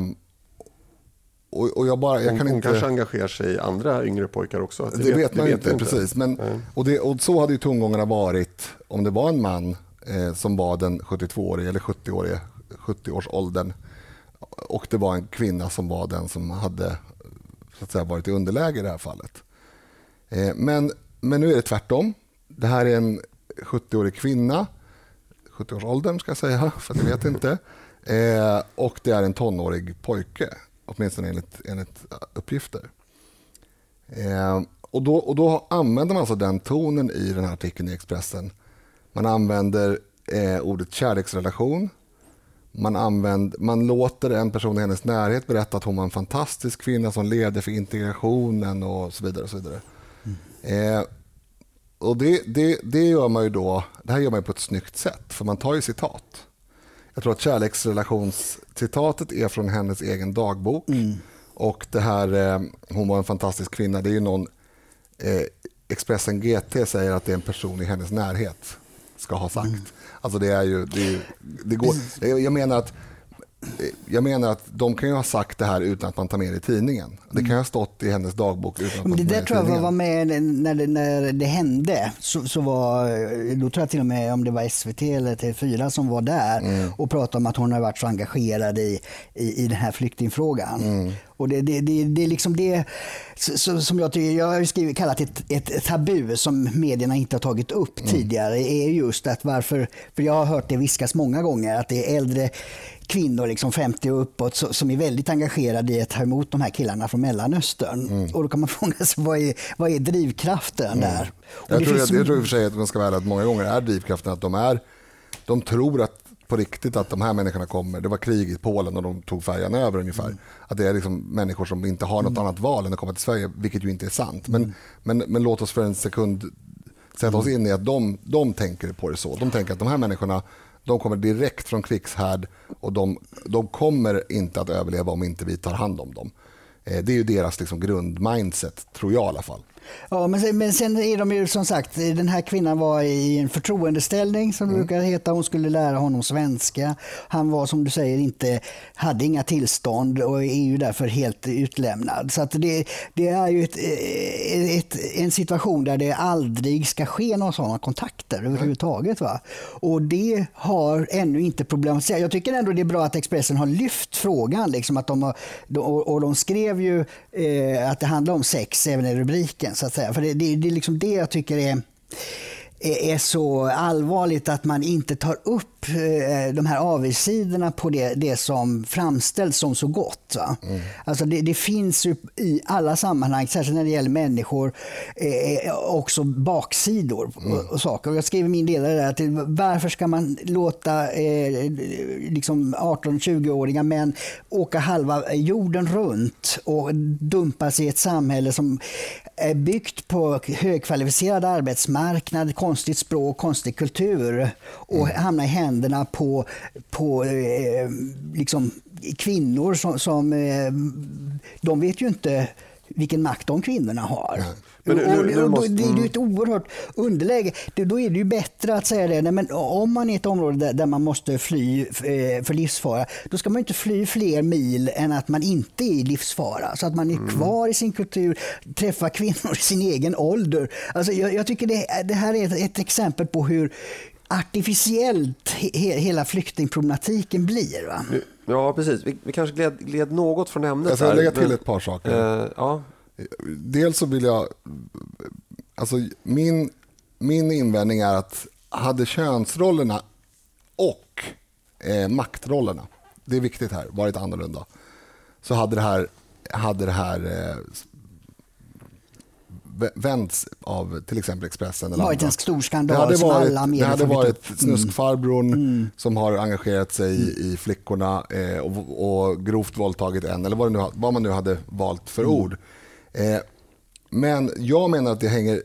och, och jag bara, jag hon, kan hon inte... kanske engagerar sig i andra yngre pojkar också? Det, det vet, vet man det inte, inte, precis. Men, och, det, och så hade ju tongångarna varit om det var en man eh, som var den 72-årige eller 70-årige 70-årsåldern och det var en kvinna som var den som hade så att säga, varit i underläge i det här fallet. Eh, men, men nu är det tvärtom. det här är en 70-årig kvinna, 70-årsåldern ska jag säga, [laughs] för jag vet inte. Eh, och det är en tonårig pojke, åtminstone enligt, enligt uppgifter. Eh, och, då, och då använder man alltså den tonen i den här artikeln i Expressen. Man använder eh, ordet kärleksrelation. Man, använder, man låter en person i hennes närhet berätta att hon var en fantastisk kvinna som ledde för integrationen och så vidare. Och så vidare. Eh, och det, det, det, gör man ju då, det här gör man på ett snyggt sätt, för man tar ju citat. Jag tror att kärleksrelationscitatet är från hennes egen dagbok. Mm. Och det här, eh, hon var en fantastisk kvinna, det är ju någon, eh, Expressen GT säger att det är en person i hennes närhet ska ha sagt. Mm. Alltså det är ju, det, det går, jag menar att jag menar att de kan ju ha sagt det här utan att man tar med det i tidningen. Det kan ju ha stått i hennes dagbok utan att med det där tror jag var med när det, när det hände. Så, så var, då tror jag till och med om det var SVT eller TV4 som var där mm. och pratade om att hon har varit så engagerad i, i, i den här flyktingfrågan. Mm. Och det, det, det, det är liksom det som jag tycker, jag har skrivit, kallat ett, ett tabu som medierna inte har tagit upp mm. tidigare, är just att varför, för jag har hört det viskas många gånger, att det är äldre kvinnor, liksom 50 och uppåt, som är väldigt engagerade i att ta emot de här killarna från Mellanöstern. Mm. Och då kan man [laughs] fråga sig, vad är, vad är drivkraften mm. där? Jag tror, finns... jag, jag tror i och för sig att man ska vara att många gånger är drivkraften att de, är, de tror att på riktigt att de här människorna kommer. Det var krig i Polen och de tog färjan över ungefär. Mm. Att det är liksom människor som inte har något mm. annat val än att komma till Sverige, vilket ju inte är sant. Men, mm. men, men låt oss för en sekund sätta oss in i att de, de tänker på det så. De tänker att de här människorna de kommer direkt från krigshärd och de, de kommer inte att överleva om inte vi tar hand om dem. Eh, det är ju deras liksom grundmindset, tror jag i alla fall. Ja, men sen, men sen är de ju som sagt, den här kvinnan var i en förtroendeställning som det mm. brukar heta. Hon skulle lära honom svenska. Han var som du säger inte, hade inga tillstånd och är ju därför helt utlämnad. Så att det, det är ju ett, ett, en situation där det aldrig ska ske några sådana kontakter överhuvudtaget. Va? Och det har ännu inte problematiserats. Jag tycker ändå det är bra att Expressen har lyft frågan. Liksom att de har, och de skrev ju eh, att det handlar om sex även i rubriken så att säga. För det, det, det är liksom det jag tycker är är så allvarligt att man inte tar upp eh, de här avigsidorna på det, det som framställs som så gott. Mm. Alltså det, det, finns ju i alla sammanhang, särskilt när det gäller människor, eh, också baksidor mm. och, och, saker. jag skrev i min ledare där att varför ska man låta eh, liksom 18-20-åriga män åka halva jorden runt och dumpas i ett samhälle som är byggt på högkvalificerad arbetsmarknad, konstigt språk, konstig kultur och mm. hamna i händerna på, på eh, liksom kvinnor som, som eh, de vet ju inte vilken makt de kvinnorna har. Men nu, nu, nu måste, det är ju ett oerhört underläge. Då är det ju bättre att säga det. Nej, men om man är i ett område där, där, man måste fly eh, för livsfara, då ska man inte fly fler mil än att man inte är i livsfara. Så att man är mm. kvar i sin kultur, träffar kvinnor i sin egen ålder. Alltså, jag, jag tycker det, det, här är ett, ett exempel på hur artificiellt he, hela flyktingproblematiken blir. Va? Ja, precis. Vi, vi kanske gled, gled, något från ämnet. Jag ska lägga till ett par saker. Eh, ja. Dels så vill jag... Alltså min, min invändning är att hade könsrollerna och eh, maktrollerna, det är viktigt här, varit annorlunda så hade det här, hade det här eh, vänts av till exempel Expressen. Eller varit en stor skandal det hade varit, alla Det hade varit mm. snuskfarbrorn mm. som har engagerat sig mm. i flickorna eh, och, och grovt våldtagit en, eller vad, nu, vad man nu hade valt för mm. ord. Eh, men jag menar att det hänger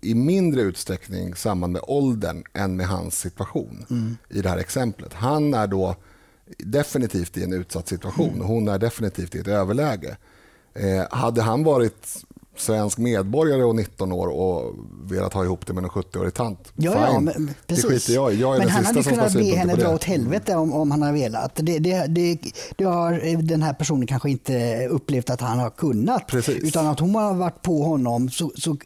i mindre utsträckning samman med åldern än med hans situation mm. i det här exemplet. Han är då definitivt i en utsatt situation och hon är definitivt i ett överläge. Eh, hade han varit svensk medborgare och 19 år och velat ha ihop det med en 70-årig tant. Ja, ja men, precis. Det skiter jag i. Jag är men han hade kunnat be henne dra åt helvete om, om han hade velat. Det, det, det, det, har den här personen kanske inte upplevt att han har kunnat. Precis. Utan att hon har varit på honom så, så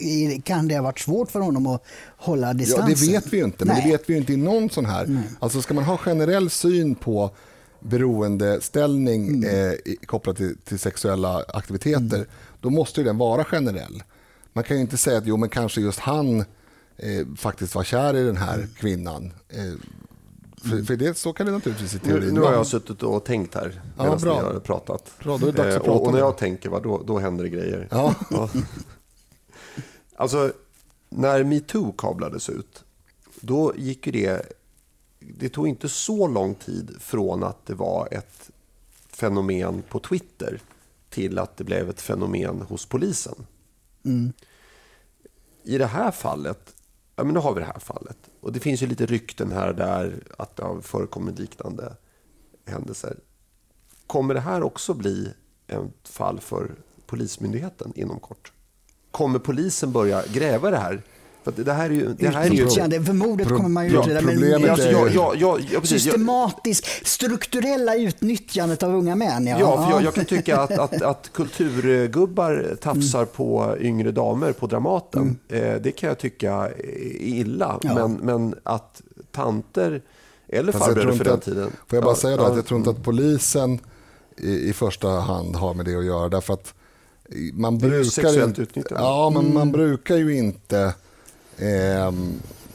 kan det ha varit svårt för honom att hålla distansen. Ja, det vet vi ju inte. Men Nej. det vet vi ju inte i någon sån här. Nej. Alltså ska man ha generell syn på beroendeställning mm. eh, kopplat till, till, sexuella aktiviteter, mm. Då måste den vara generell. Man kan ju inte säga att jo, men kanske just han eh, faktiskt var kär i den här kvinnan. Eh, för, för det, så kan det naturligtvis i teorin Nu, nu har jag suttit och tänkt här medan ja, ni har pratat. Bra, då är det dags att prata. Och, och när jag tänker, va, då, då händer det grejer. Ja. [laughs] ja. Alltså, när metoo kablades ut, då gick ju det... Det tog inte så lång tid från att det var ett fenomen på Twitter till att det blev ett fenomen hos polisen. Mm. I det här fallet, ja men nu har vi det här fallet. Och det finns ju lite rykten här där att det har förekommit liknande händelser. Kommer det här också bli ett fall för Polismyndigheten inom kort? Kommer polisen börja gräva det här? För det här är ju, det här är ju... För mordet kommer man ju utreda. Men alltså, ja, ja, ja, ja, systematisk, strukturella utnyttjandet av unga män. Ja, ja för jag, jag kan tycka att, att, att kulturgubbar tafsar mm. på yngre damer på Dramaten, mm. eh, det kan jag tycka är illa. Men, men att tanter eller farbröder för den tiden. Får jag bara säga då, att jag tror inte att polisen i, i första hand har med det att göra. Därför att man brukar utnyttjande. Ja, men mm. man brukar ju inte eh,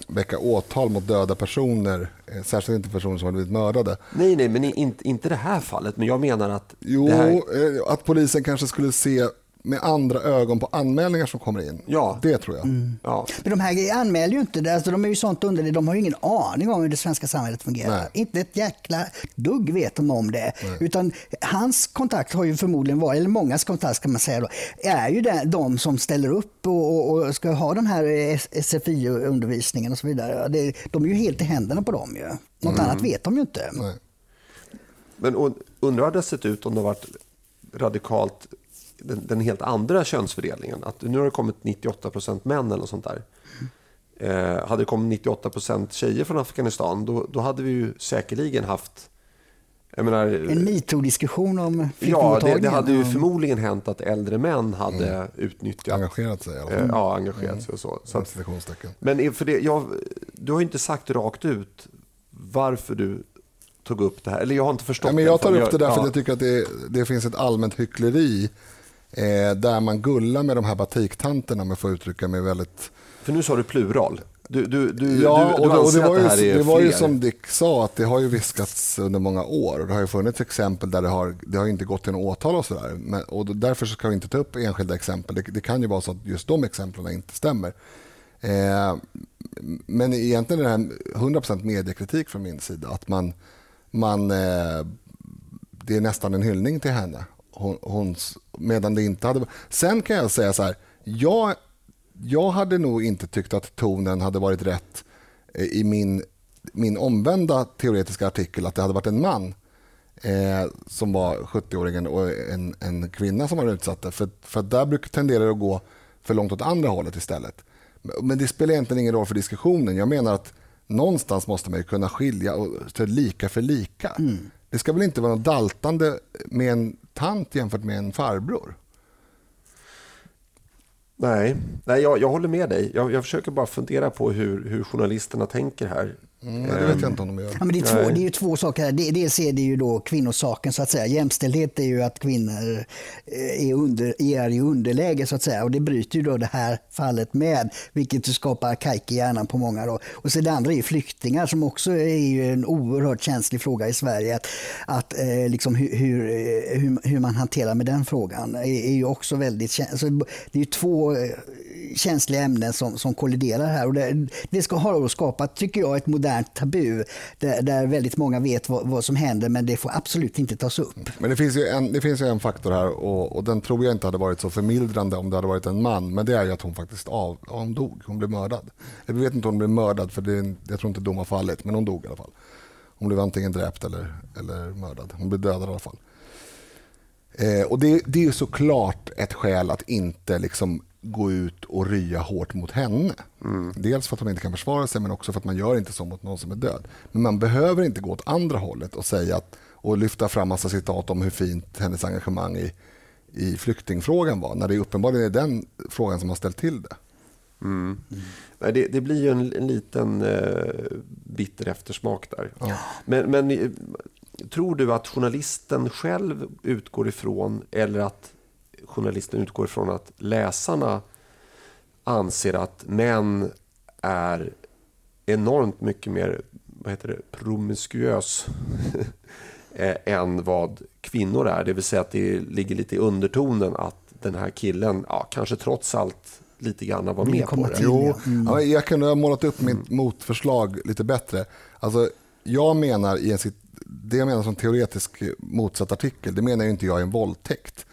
väcka åtal mot döda personer, eh, särskilt inte personer som har blivit mördade. Nej, nej, men inte, inte det här fallet. Men jag menar att... Jo, här... Eh, att polisen kanske skulle se med andra ögon på anmälningar som kommer in. Ja. Det tror jag. Mm. Ja. Men de här anmäler ju inte, alltså de är ju sånt under de har ju ingen aning om hur det svenska samhället fungerar. Nej. Inte ett jäkla dugg vet de om det. Nej. Utan hans kontakt har ju förmodligen varit, eller mångas kontakt ska man säga då, är ju det, de som ställer upp och, och, och ska ha den här SFI-undervisningen och så vidare. Det, de är ju helt i händerna på dem ju. Något mm. annat vet de ju inte. Nej. Men undrar hur det sett ut om det varit radikalt den, den, helt andra könsfördelningen. Att nu har det kommit 98% män eller något sånt där. Eh, hade det kommit 98% tjejer från Afghanistan då, då hade vi ju säkerligen haft Menar, en metoo-diskussion om Ja, det, det, hade ju förmodligen hänt att äldre män hade mm. utnyttjat... Engagerat sig. Eh, ja, engagerat mm. sig och så. så att, men för det, jag, du har inte sagt rakt ut varför du tog upp det här. Eller jag har inte förstått ja, men Jag tar upp det därför ja. att jag tycker att det, det finns ett allmänt hyckleri eh, där man gullar med de här batiktanterna, om jag får uttrycka mig väldigt... För nu sa du plural. Du, du, du, ja, du, du och det, var, ju, det var ju som Dick sa, att det har ju viskats under många år. Och det har ju funnits exempel där det har, det har inte gått till något åtal och sådär. Och därför ska vi inte ta upp enskilda exempel. Det, det, kan ju vara så att just de exemplen inte stämmer. Eh, men egentligen är det här 100% mediekritik från min sida. Att man, man, eh, det är nästan en hyllning till henne hon, hon, medan det inte hade... Sen kan jag säga så här, jag, jag hade nog inte tyckt att tonen hade varit rätt eh, i min, min omvända teoretiska artikel, att det hade varit en man eh, som var 70-åringen och en, en kvinna som var utsatt. För, för där brukar tendera att gå för långt åt andra hållet istället. Men det spelar egentligen ingen roll för diskussionen. Jag menar att någonstans måste man kunna skilja och, lika för lika. Mm. Det ska väl inte vara något daltande med en tant jämfört med en farbror? Nej, Nej jag, jag håller med dig. Jag, jag försöker bara fundera på hur, hur journalisterna tänker här. Mm, det vet jag inte om de gör. Ja, men det, är två, det är ju två saker här. Dels är det ju då kvinnosaken så att säga. Jämställdhet är ju att kvinnor eh, är, under, är i underläge så att säga. Och det bryter ju då det här fallet med. Vilket skapar kajk i hjärnan på många. Då. Och så det andra är ju flyktingar som också är ju en oerhört känslig fråga i Sverige. Att, att eh, liksom hur, hur, eh, hur, hur, man hanterar med den frågan är, är ju också väldigt känsligt. Det är ju två eh, känsliga ämnen som, som kolliderar här. Och det, det ska ha skapat, tycker jag, ett modernt tabu där, där väldigt många vet vad, vad, som händer men det får absolut inte tas upp. Men det finns ju en, det finns ju en faktor här och, och den tror jag inte hade varit så förmildrande om det hade varit en man. Men det är ju att hon faktiskt av, hon dog, hon blev mördad. Vi vet inte om hon blev mördad för det, jag tror inte dom har fallit men hon dog i alla fall. Hon blev antingen dräpt eller, eller mördad. Hon blev dödad i alla fall. Eh, och det, det är såklart ett skäl att inte liksom gå ut och rya hårt mot henne. Mm. Dels för att hon inte kan försvara sig men också för att man gör inte så mot någon som är död. Men man behöver inte gå åt andra hållet och säga att, och lyfta fram massa citat om hur fint hennes engagemang i, i flyktingfrågan var när det uppenbarligen är den frågan som har ställt till det. Mm. Mm. Det, det, blir ju en, en liten eh, bitter eftersmak där. Ja. Men, men eh, tror du att journalisten själv utgår ifrån eller att journalisten utgår ifrån att läsarna anser att män är enormt mycket mer vad heter det, promiskuös [laughs] eh, än vad kvinnor är. Det vill säga att det ligger lite i undertonen att den här killen ja, kanske trots allt lite grann var med på det. Jo, mm. ja, jag kunde ha målat upp mitt motförslag lite bättre. Alltså, jag menar i en, det jag menar som teoretisk motsatt artikel, det menar inte jag är en våldtäkt.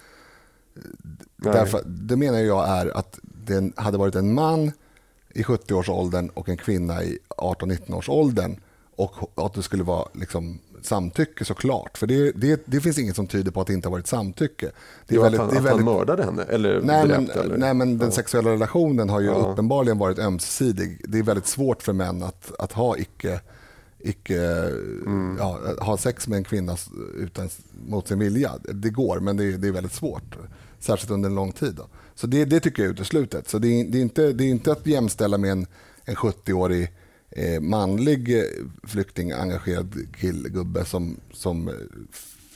Därför, det menar jag är att det hade varit en man i 70-årsåldern och en kvinna i 18-19-årsåldern och att det skulle vara liksom samtycke såklart. För det, det, det, finns inget som tyder på att det inte har varit samtycke. Det är ja, väldigt, att han, det är väldigt... att han mördade henne? Eller nej, men, eller? nej, men den ja. sexuella relationen har ju ja. uppenbarligen varit ömsesidig. Det är väldigt svårt för män att, att ha icke icke, mm. ja, ha sex med en kvinna utan, mot sin vilja. Det går, men det det är väldigt svårt. Särskilt under en lång tid. Då. Så det, det tycker jag är uteslutet. Så det är, det är, inte, det är inte att jämställa med en, en 70-årig eh, manlig eh, flykting, engagerad killgubbe som, som eh,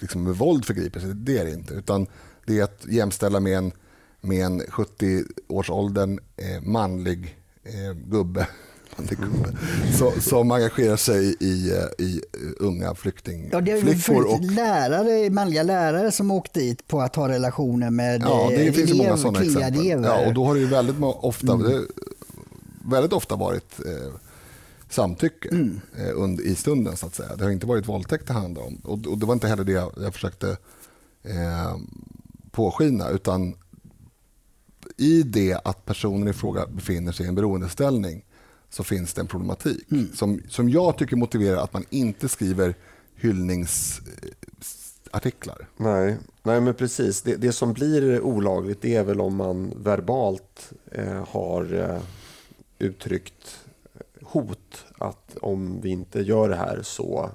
liksom med våld förgriper sig. Det är det inte. Utan det är att jämställa med en, med en 70-årsåldern eh, manlig eh, gubbe så, som engagerar sig i, i unga flyktingflickor. Ja, det är och... lärare, manliga lärare som åkt dit på att ha relationer med ja, det finns elev, många sådana exempel. Elever. Ja, och då har det ju väldigt ofta, mm. väldigt ofta varit eh, samtycke mm. eh, i stunden. så att säga. Det har inte varit våldtäkt det handlar om. Och, och det var inte heller det jag, jag försökte eh, påskina. Utan i det att personen i fråga befinner sig i en beroendeställning så finns det en problematik mm. som, som jag tycker motiverar att man inte skriver hyllningsartiklar. Nej, nej men precis. Det, det som blir olagligt det är väl om man verbalt eh, har eh, uttryckt hot att om vi inte gör det här så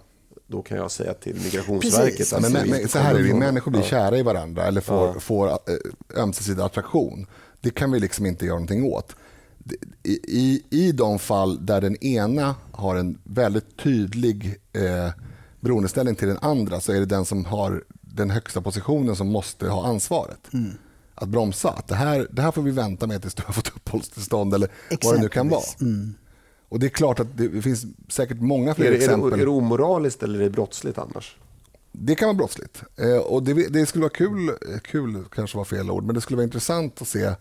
då kan jag säga till Migrationsverket att men, men, Så här är det, människor blir kära i varandra eller får, ja. får äh, ömsesidig attraktion. Det kan vi liksom inte göra någonting åt i, i de fall där den ena har en väldigt tydlig eh, beroendeställning till den andra så är det den som har den högsta positionen som måste ha ansvaret. Mm. Att bromsa. Att det, här, det här får vi vänta med tills du har fått uppehållstillstånd eller vad det nu kan vara. Mm. Och Det är klart att det finns säkert många fler är det, exempel. Är det, är det omoraliskt eller är det brottsligt annars? Det kan vara brottsligt. Eh, och det, det, skulle vara kul, kul kanske var fel ord, men det skulle vara intressant att se Eh,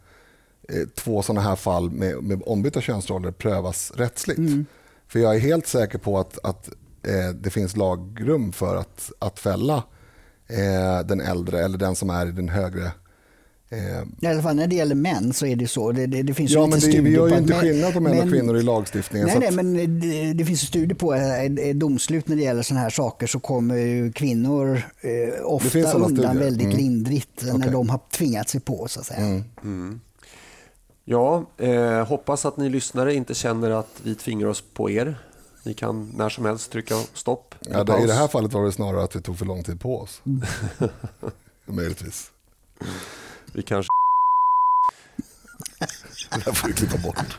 två sådana här fall med, med ombytta könsroller prövas rättsligt. Mm. För jag är helt säker på att, att eh, det finns lagrum för att, att fälla eh, den äldre eller den som är i den högre Eh, I alla fall när det gäller män så är det så. Det, det, det finns ja, men det, vi gör ju inte skillnad på män men, och kvinnor i lagstiftningen. Nej, nej att... men det, det finns studier på att domslut när det gäller sådana här saker så kommer kvinnor eh, ofta undan studier. väldigt mm. lindrigt okay. när de har tvingat sig på. så att säga. Mm. Mm. Ja, eh, hoppas att ni lyssnare inte känner att vi tvingar oss på er. Ni kan när som helst trycka stopp. Ja, det, I det här fallet var det snarare att vi tog för lång tid på oss. Mm. [laughs] Möjligtvis. Vi kanske... [laughs] det här får vi klippa bort.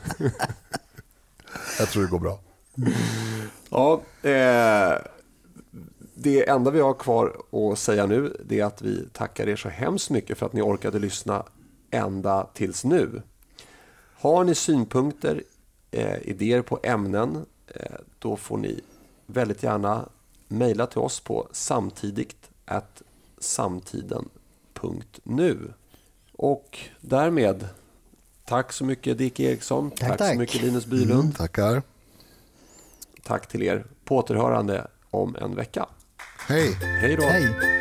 Jag tror det går bra. Ja, eh, det enda vi har kvar att säga nu det är att vi tackar er så hemskt mycket för att ni orkade lyssna ända tills nu. Har ni synpunkter, eh, idéer på ämnen, eh, då får ni väldigt gärna mejla till oss på samtidigt samtiden.nu. Och därmed, tack så mycket Dick Eriksson, tack, tack, så mycket Linus Bylund. Mm, tackar. Tack till er. På återhörande om en vecka. Hej. Hej då. Hej.